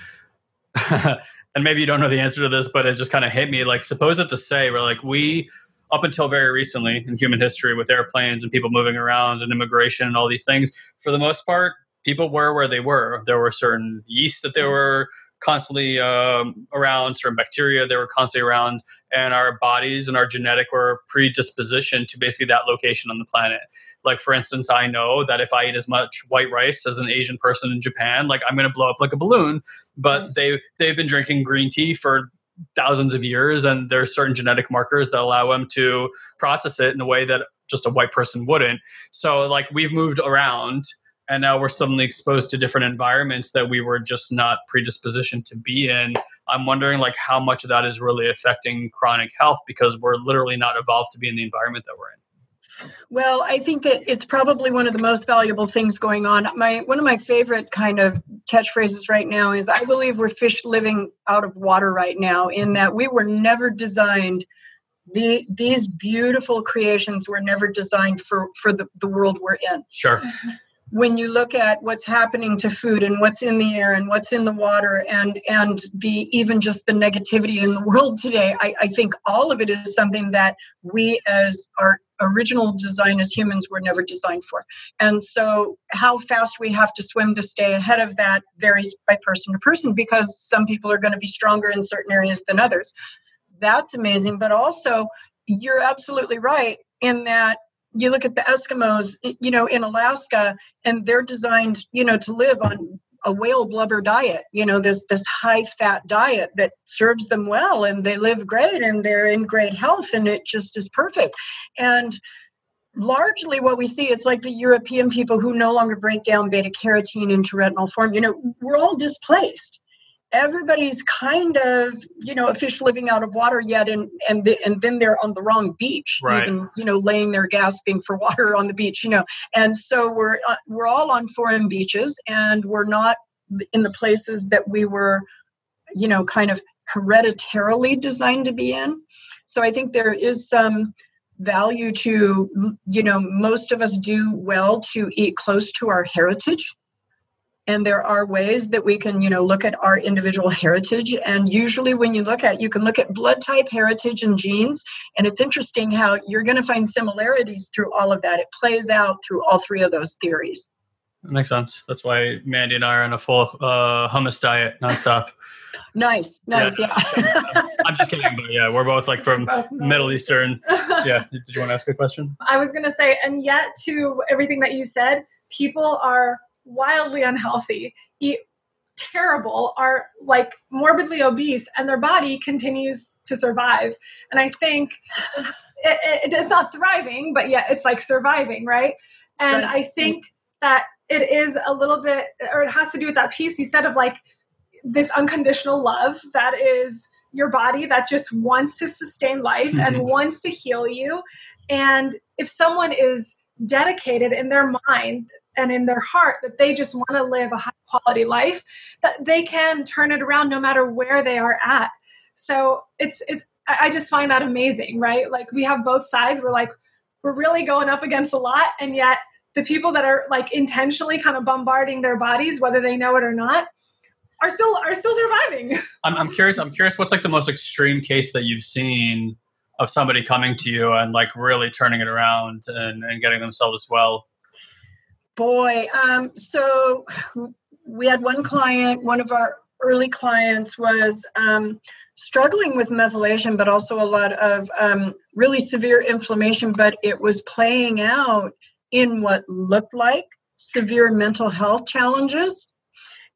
and maybe you don't know the answer to this, but it just kind of hit me. Like, suppose it to say, we're like, we, up until very recently in human history, with airplanes and people moving around and immigration and all these things, for the most part, people were where they were. There were certain yeast that they were constantly um, around, certain bacteria they were constantly around, and our bodies and our genetic were predisposition to basically that location on the planet. Like for instance, I know that if I eat as much white rice as an Asian person in Japan, like I'm going to blow up like a balloon. But mm. they they've been drinking green tea for thousands of years, and there's certain genetic markers that allow them to process it in a way that just a white person wouldn't. So like we've moved around and now we're suddenly exposed to different environments that we were just not predispositioned to be in i'm wondering like how much of that is really affecting chronic health because we're literally not evolved to be in the environment that we're in Well, I think that it's probably one of the most valuable things going on. My one of my favorite kind of catchphrases right now is I believe we're fish living out of water right now in that we were never designed the these beautiful creations were never designed for for the, the world we're in. Sure. Mm-hmm. When you look at what's happening to food and what's in the air and what's in the water and and the even just the negativity in the world today I, I think all of it is something that we as our original design as humans were never designed for. And so how fast we have to swim to stay ahead of that varies by person to person because some people are going to be stronger in certain areas than others. That's amazing but also you're absolutely right in that you look at the Eskimos, you know, in Alaska, and they're designed, you know, to live on a whale blubber diet. You know, this this high fat diet that serves them well, and they live great, and they're in great health, and it just is perfect. And largely, what we see, it's like the European people who no longer break down beta carotene into retinal form. You know, we're all displaced everybody's kind of you know a fish living out of water yet and and the, and then they're on the wrong beach right. even you know laying there gasping for water on the beach you know and so we're uh, we're all on foreign beaches and we're not in the places that we were you know kind of hereditarily designed to be in so i think there is some value to you know most of us do well to eat close to our heritage and there are ways that we can you know look at our individual heritage. And usually when you look at you can look at blood type heritage and genes. And it's interesting how you're going to find similarities through all of that. It plays out through all three of those theories. That makes sense. That's why mandy and i are on a full uh, hummus diet nonstop. Nice nice yeah, yeah. i'm just kidding but yeah we're both like from middle eastern. Yeah did you want to ask a question? I was going to say and yet to everything that you said people are wildly unhealthy, eat terrible, are like morbidly obese, and their body continues to survive. And I think it, it, it's not thriving, but yet it's like surviving, right? And right. I think that it is a little bit, or it has to do with that piece you said of like this unconditional love that is your body that just wants to sustain life and mm-hmm. wants to heal you. And if someone is dedicated in their mind and in their heart that they just want to live a high quality life that they can turn it around no matter where they are at. So it's it's i just find that amazing right? Like we have both sides we're like we're really going up against a lot and yet the people that are like intentionally kind of bombarding their bodies whether they know it or not are still are still surviving. I'm, I'm curious i'm curious what's like the most extreme case that you've seen of somebody coming to you and like really turning it around and, and getting themselves well Boy, um, so we had one client, one of our early clients was um, struggling with methylation, but also a lot of um, really severe inflammation, but it was playing out in what looked like severe mental health challenges.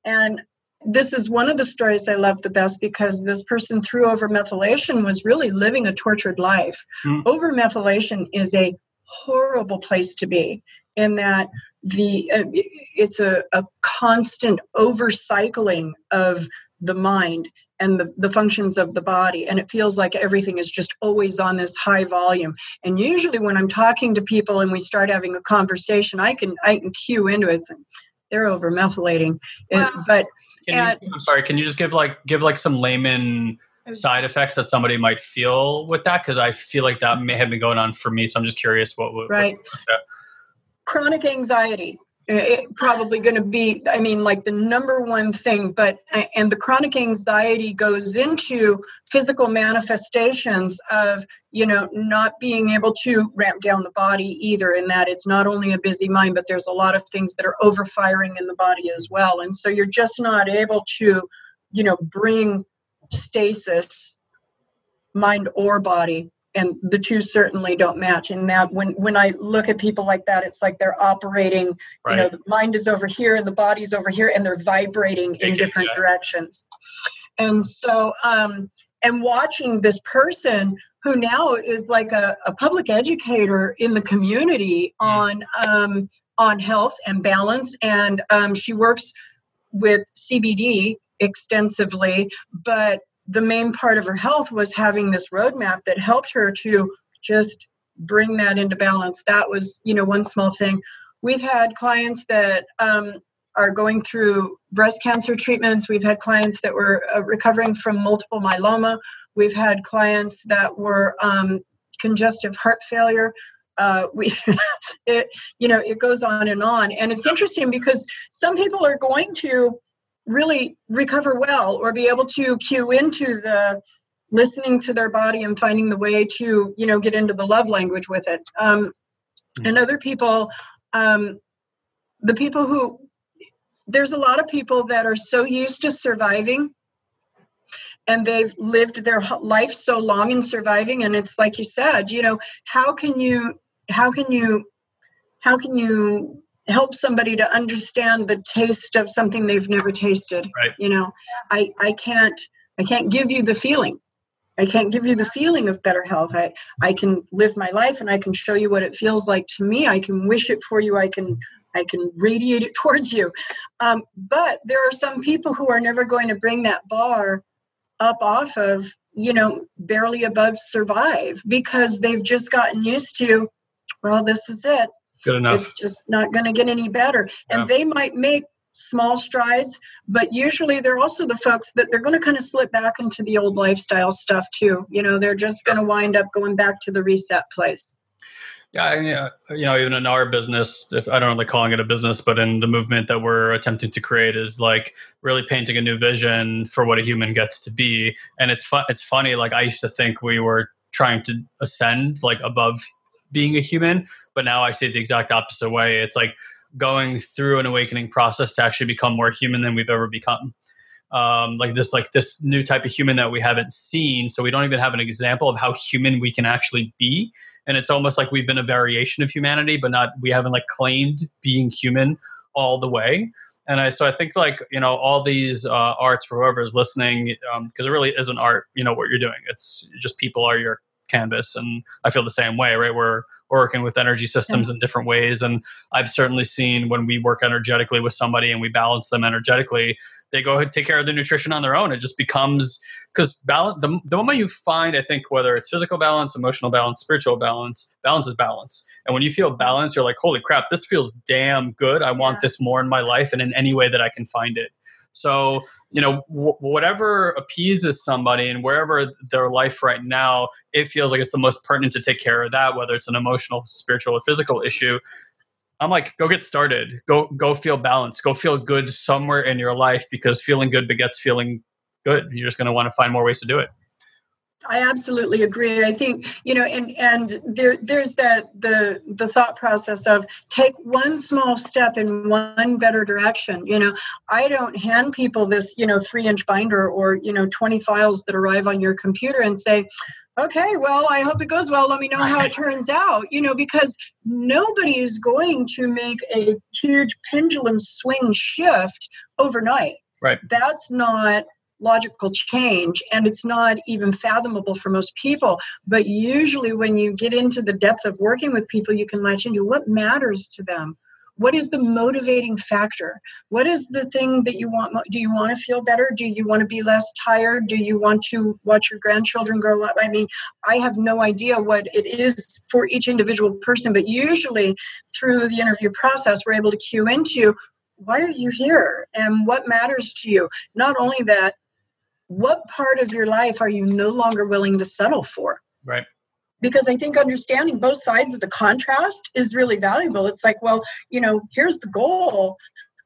And this is one of the stories I love the best because this person through over methylation was really living a tortured life. Mm. Over methylation is a horrible place to be in that the uh, it's a, a constant overcycling of the mind and the, the functions of the body. And it feels like everything is just always on this high volume. And usually when i'm talking to people and we start having a conversation i can i can cue into it and they're over methylating. Wow. but at, you, i'm sorry can you just give like give like some layman side effects that somebody might feel with that? Because i feel like that may have been going on for me so i'm just curious what, what right. what, chronic anxiety it probably going to be i mean like the number one thing but and the chronic anxiety goes into physical manifestations of you know not being able to ramp down the body either in that it's not only a busy mind but there's a lot of things that are overfiring in the body as well. And so you're just not able to you know bring stasis mind or body and the two certainly don't match and that when when i look at people like that it's like they're operating right. you know the mind is over here and the body's over here and they're vibrating in different yeah. directions and so um and watching this person who now is like a, a public educator in the community mm. on um on health and balance and um, she works with cbd extensively but the main part of her health was having this roadmap that helped her to just bring that into balance. That was you know one small thing. We've had clients that um, are going through breast cancer treatments. We've had clients that were uh, recovering from multiple myeloma. We've had clients that were um, congestive heart failure. Uh, we it you know it goes on and on. And it's interesting because some people are going to really recover well or be able to cue into the listening to their body and finding the way to you know get into the love language with it um, mm-hmm. and other people um, the people who there's a lot of people that are so used to surviving and they've lived their life so long in surviving and it's like you said you know how can you how can you how can you help somebody to understand the taste of something they've never tasted right. you know? I i can't i can't give you the feeling. I can't give you the feeling of better health. I i can live my life and i can show you what it feels like to me. I can wish it for you. I can i can radiate it towards you. Um, but there are some people who are never going to bring that bar up off of you know barely above survive because they've just gotten used to well this is it Good enough. It's just not going to get any better. And yeah. they might make small strides, but usually they're also the folks that they're going to kind of slip back into the old lifestyle stuff too. You know, they're just going to wind up going back to the reset place. Yeah, you know, even in our business, if I don't like calling it a business, but in the movement that we're attempting to create is like really painting a new vision for what a human gets to be. And it's fun. It's funny. Like I used to think we were trying to ascend like above being a human, but now I see it the exact opposite way. It's like going through an awakening process to actually become more human than we've ever become. Um, like this, like this new type of human that we haven't seen. So we don't even have an example of how human we can actually be. And it's almost like we've been a variation of humanity, but not we haven't like claimed being human all the way. And I, so I think like you know all these uh, arts for whoever is listening because um, it really is an art. You know what you're doing. It's just people are your canvas and i feel the same way right? We're, working with energy systems in different ways and i've certainly seen when we work energetically with somebody and we balance them energetically they go ahead take care of their nutrition on their own. It just becomes because balance the, the moment you find i think whether it's physical balance emotional balance spiritual balance balance is balance. And when you feel balance you're like holy crap this feels damn good. I want yeah. this more in my life and in any way that i can find it so, you know, w- whatever appeases somebody and wherever their life right now, it feels like it's the most pertinent to take care of that, whether it's an emotional, spiritual, or physical issue. I'm like, go get started. Go go feel balanced. Go feel good somewhere in your life because feeling good begets feeling good. You're just going to want to find more ways to do it. I absolutely agree. I think you know, and and there there's that the the thought process of take one small step in one better direction. You know, I don't hand people this you know three inch binder or you know 20 files that arrive on your computer and say, okay, well, I hope it goes well. Let me know how it turns out. You know, because nobody is going to make a huge pendulum swing shift overnight. Right. That's not logical change and it's not even fathomable for most people. But usually when you get into the depth of working with people you can latch into what matters to them. What is the motivating factor? What is the thing that you want do you want to feel better? Do you want to be less tired? Do you want to watch your grandchildren grow up? I mean i have no idea what it is for each individual person but usually through the interview process we're able to cue into why are you here? And what matters to you? Not only that what part of your life are you no longer willing to settle for? Right. Because I think understanding both sides of the contrast is really valuable. It's like, well, you know, here's the goal,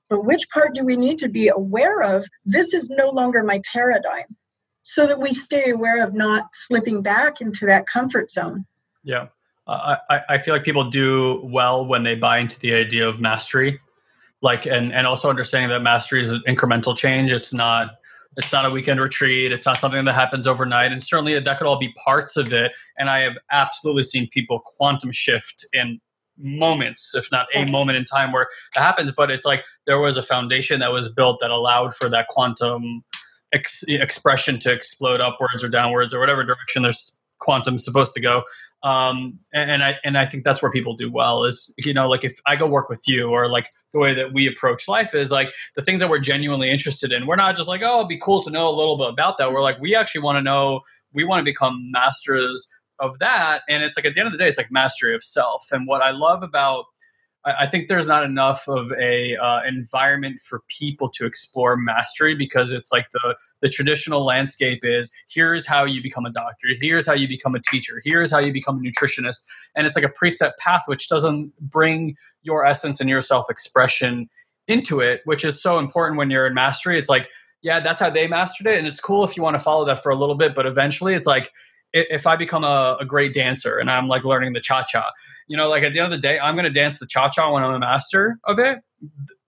but which part do we need to be aware of? This is no longer my paradigm. So that we stay aware of not slipping back into that comfort zone. Yeah. Uh, I, I feel like people do well when they buy into the idea of mastery like and and also understanding that mastery is an incremental change it's not it's not a weekend retreat. It's not something that happens overnight. And certainly that could all be parts of it. And I have absolutely seen people quantum shift in moments, if not a moment in time where it happens. But it's like there was a foundation that was built that allowed for that quantum ex- expression to explode upwards or downwards or whatever direction there's quantum supposed to go um, and I and I think that's where people do well is you know like if I go work with you or like the way that we approach life is like the things that we're genuinely interested in. We're not just like oh it'd be cool to know a little bit about that. We're like we actually want to know. We want to become masters of that. And it's like at the end of the day, it's like mastery of self. And what I love about I think there's not enough of a uh, environment for people to explore mastery because it's like the the traditional landscape is here's how you become a doctor, here's how you become a teacher, here's how you become a nutritionist, and it's like a preset path which doesn't bring your essence and your self expression into it, which is so important when you're in mastery. It's like yeah, that's how they mastered it, and it's cool if you want to follow that for a little bit, but eventually it's like if I become a, a, great dancer and I'm like learning the cha cha, you know, like at the end of the day, I'm going to dance the cha cha when I'm a master of it.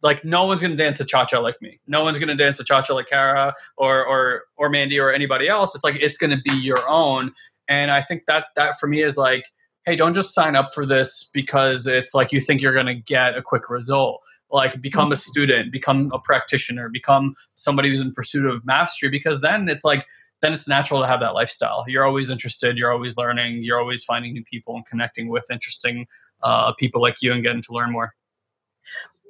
Like no one's going to dance the cha cha like me. No one's going to dance the cha cha like Kara or or or Mandy or anybody else. It's like it's going to be your own. And I think that that for me is like, hey, don't just sign up for this because it's like you think you're going to get a quick result. Like become a student, become a practitioner, become somebody who's in pursuit of mastery. Because then it's like then it's natural to have that lifestyle. You're always interested, you're always learning, you're always finding new people and connecting with interesting uh, people like you and getting to learn more.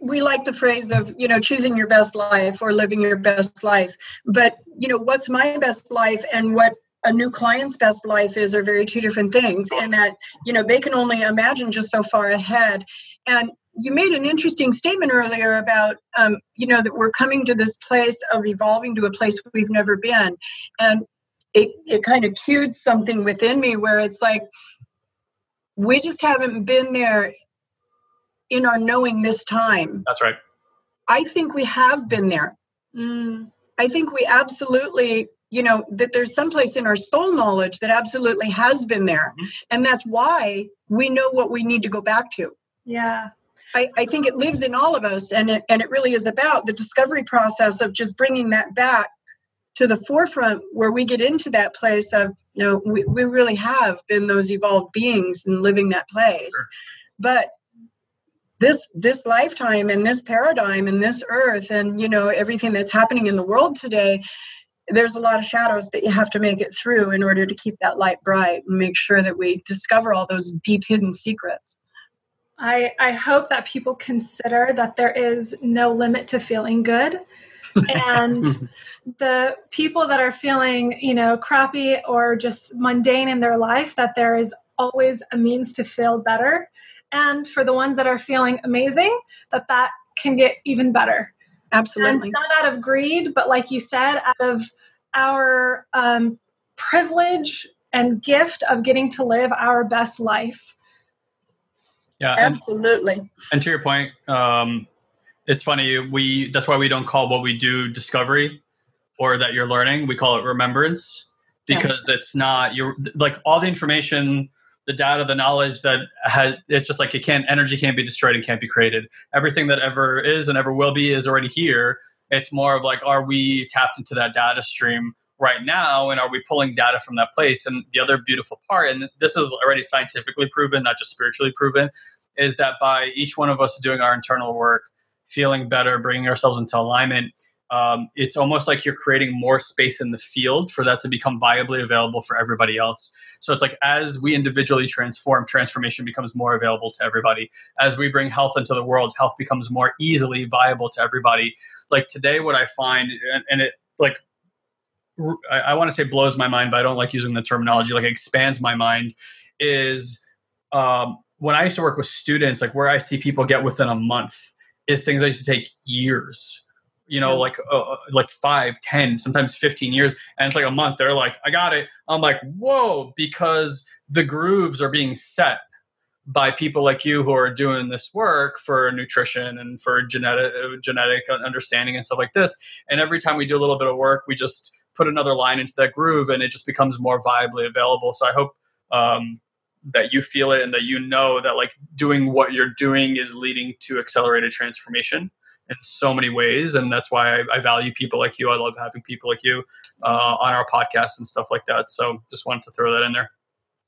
We like the phrase of, you know, choosing your best life or living your best life. But, you know, what's my best life and what a new client's best life is are very two different things and that you know they can only imagine just so far ahead and you made an interesting statement earlier about um, you know that we're coming to this place of evolving to a place we've never been. And it, it kind of cued something within me where it's like we just haven't been there in our knowing this time. That's right. I think we have been there. Mm. i think we absolutely you know that there's some place in our soul knowledge that absolutely has been there. Mm-hmm. and that's why we know what we need to go back to. Yeah I, I think it lives in all of us, and it, and it really is about the discovery process of just bringing that back to the forefront where we get into that place of you know we, we really have been those evolved beings and living that place sure. but this this lifetime and this paradigm and this earth and you know everything that's happening in the world today there's a lot of shadows that you have to make it through in order to keep that light bright and make sure that we discover all those deep hidden secrets I, I hope that people consider that there is no limit to feeling good. and the people that are feeling, you know, crappy or just mundane in their life, that there is always a means to feel better. And for the ones that are feeling amazing, that that can get even better. Absolutely. And not out of greed, but like you said, out of our um, privilege and gift of getting to live our best life. Yeah, absolutely. And, and to your point, um, it's funny. We that's why we don't call what we do discovery or that you're learning. We call it remembrance because yeah. it's not you're like all the information the data the knowledge that has it's just like it can't energy can't be destroyed and can't be created everything that ever is and ever will be is already here it's more of like are we tapped into that data stream right now and are we pulling data from that place and the other beautiful part and this is already scientifically proven not just spiritually proven is that by each one of us doing our internal work feeling better bringing ourselves into alignment um, it's almost like you're creating more space in the field for that to become viably available for everybody else. So it's like as we individually transform, transformation becomes more available to everybody. As we bring health into the world, health becomes more easily viable to everybody. Like today, what I find, and, and it like I, I want to say blows my mind, but I don't like using the terminology. Like expands my mind is um, when I used to work with students, like where I see people get within a month is things that used to take years. You know, like uh, uh like five, ten, sometimes fifteen years, and it's like a month. They're like, "I got it." I'm like, "Whoa!" Because the grooves are being set by people like you who are doing this work for nutrition and for genetic genetic understanding and stuff like this. And every time we do a little bit of work, we just put another line into that groove, and it just becomes more viably available. So I hope um, that you feel it and that you know that like doing what you're doing is leading to accelerated transformation in so many ways and that's why I, I value people like you i love having people like you uh, on our podcast and stuff like that so just wanted to throw that in there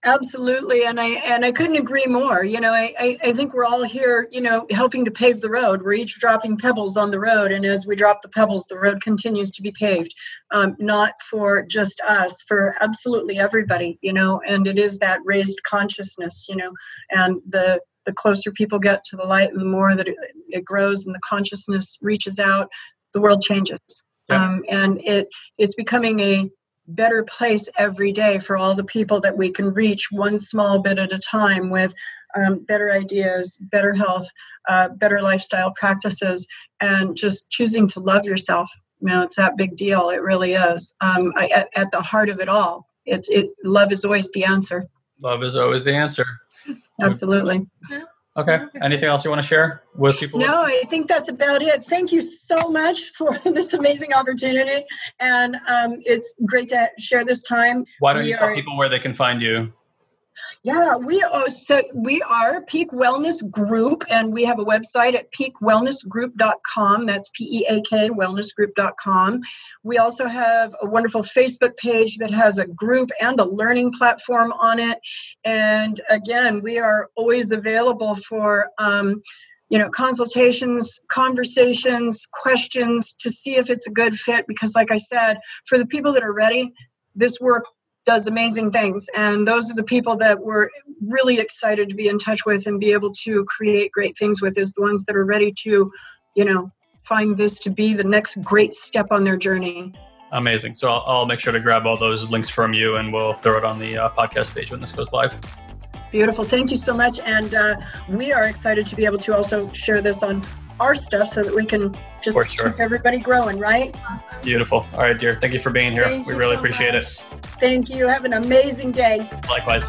absolutely and i and i couldn't agree more you know I, I, I think we're all here you know helping to pave the road we're each dropping pebbles on the road and as we drop the pebbles the road continues to be paved um, not for just us for absolutely everybody you know and it is that raised consciousness you know and the the closer people get to the light and the more that it, it grows and the consciousness reaches out the world changes yeah. um, and it it's becoming a better place every day for all the people that we can reach one small bit at a time with um, better ideas, better health, uh, better lifestyle practices, and just choosing to love yourself. You know, it's that big deal. It really is. Um, I, at, at, the heart of it all, it's it. Love is always the answer. Love is always the answer. Absolutely. Okay. Anything else you want to share with people? No, listening? I think that's about it. Thank you so much for this amazing opportunity, and um, it's great to share this time. Why don't we you tell are, people where they can find you? Yeah, we are so we are Peak Wellness Group, and we have a website at peakwellnessgroup.com. That's P-E-A-K wellnessgroup.com. We also have a wonderful Facebook page that has a group and a learning platform on it. And again, we are always available for um, you know consultations conversations questions to see if it's a good fit because like i said for the people that are ready this work does amazing things. And those are the people that we're really excited to be in touch with and be able to create great things with is the ones that are ready to, you know, find this to be the next great step on their journey. Amazing. So I'll, I'll make sure to grab all those links from you and we'll throw it on the uh, podcast page when this goes live. Beautiful. Thank you so much. And uh, we are excited to be able to also share this on our stuff so that we can just sure. keep everybody growing, right? Awesome. Beautiful. All right, dear. Thank you for being here. Thank we really so appreciate much. it. Thank you. Have an amazing day. Likewise.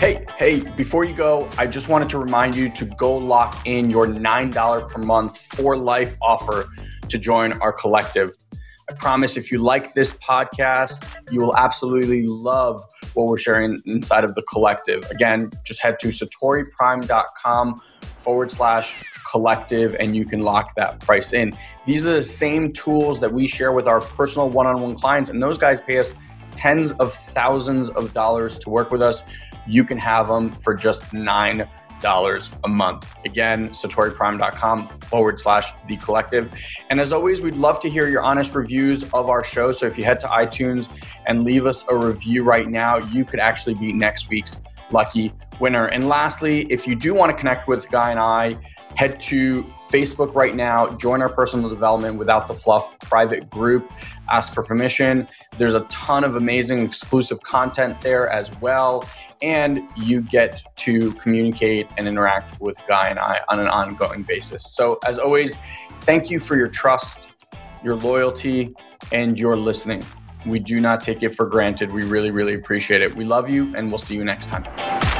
Hey, hey, before you go, I just wanted to remind you to go lock in your $9 per month for life offer to join our collective. I promise if you like this podcast, you will absolutely love what we're sharing inside of the collective. Again, just head to satoriprime.com forward slash collective and you can lock that price in. These are the same tools that we share with our personal one on one clients, and those guys pay us tens of thousands of dollars to work with us. You can have them for just nine dollars a month. Again, satoriprime.com forward slash the collective. And as always, we'd love to hear your honest reviews of our show. So if you head to iTunes and leave us a review right now, you could actually be next week's lucky winner. And lastly, if you do want to connect with Guy and I, head to Facebook right now, join our personal development without the fluff private group, ask for permission. There's a ton of amazing exclusive content there as well. And you get to communicate and interact with Guy and I on an ongoing basis. So, as always, thank you for your trust, your loyalty, and your listening. We do not take it for granted. We really, really appreciate it. We love you, and we'll see you next time.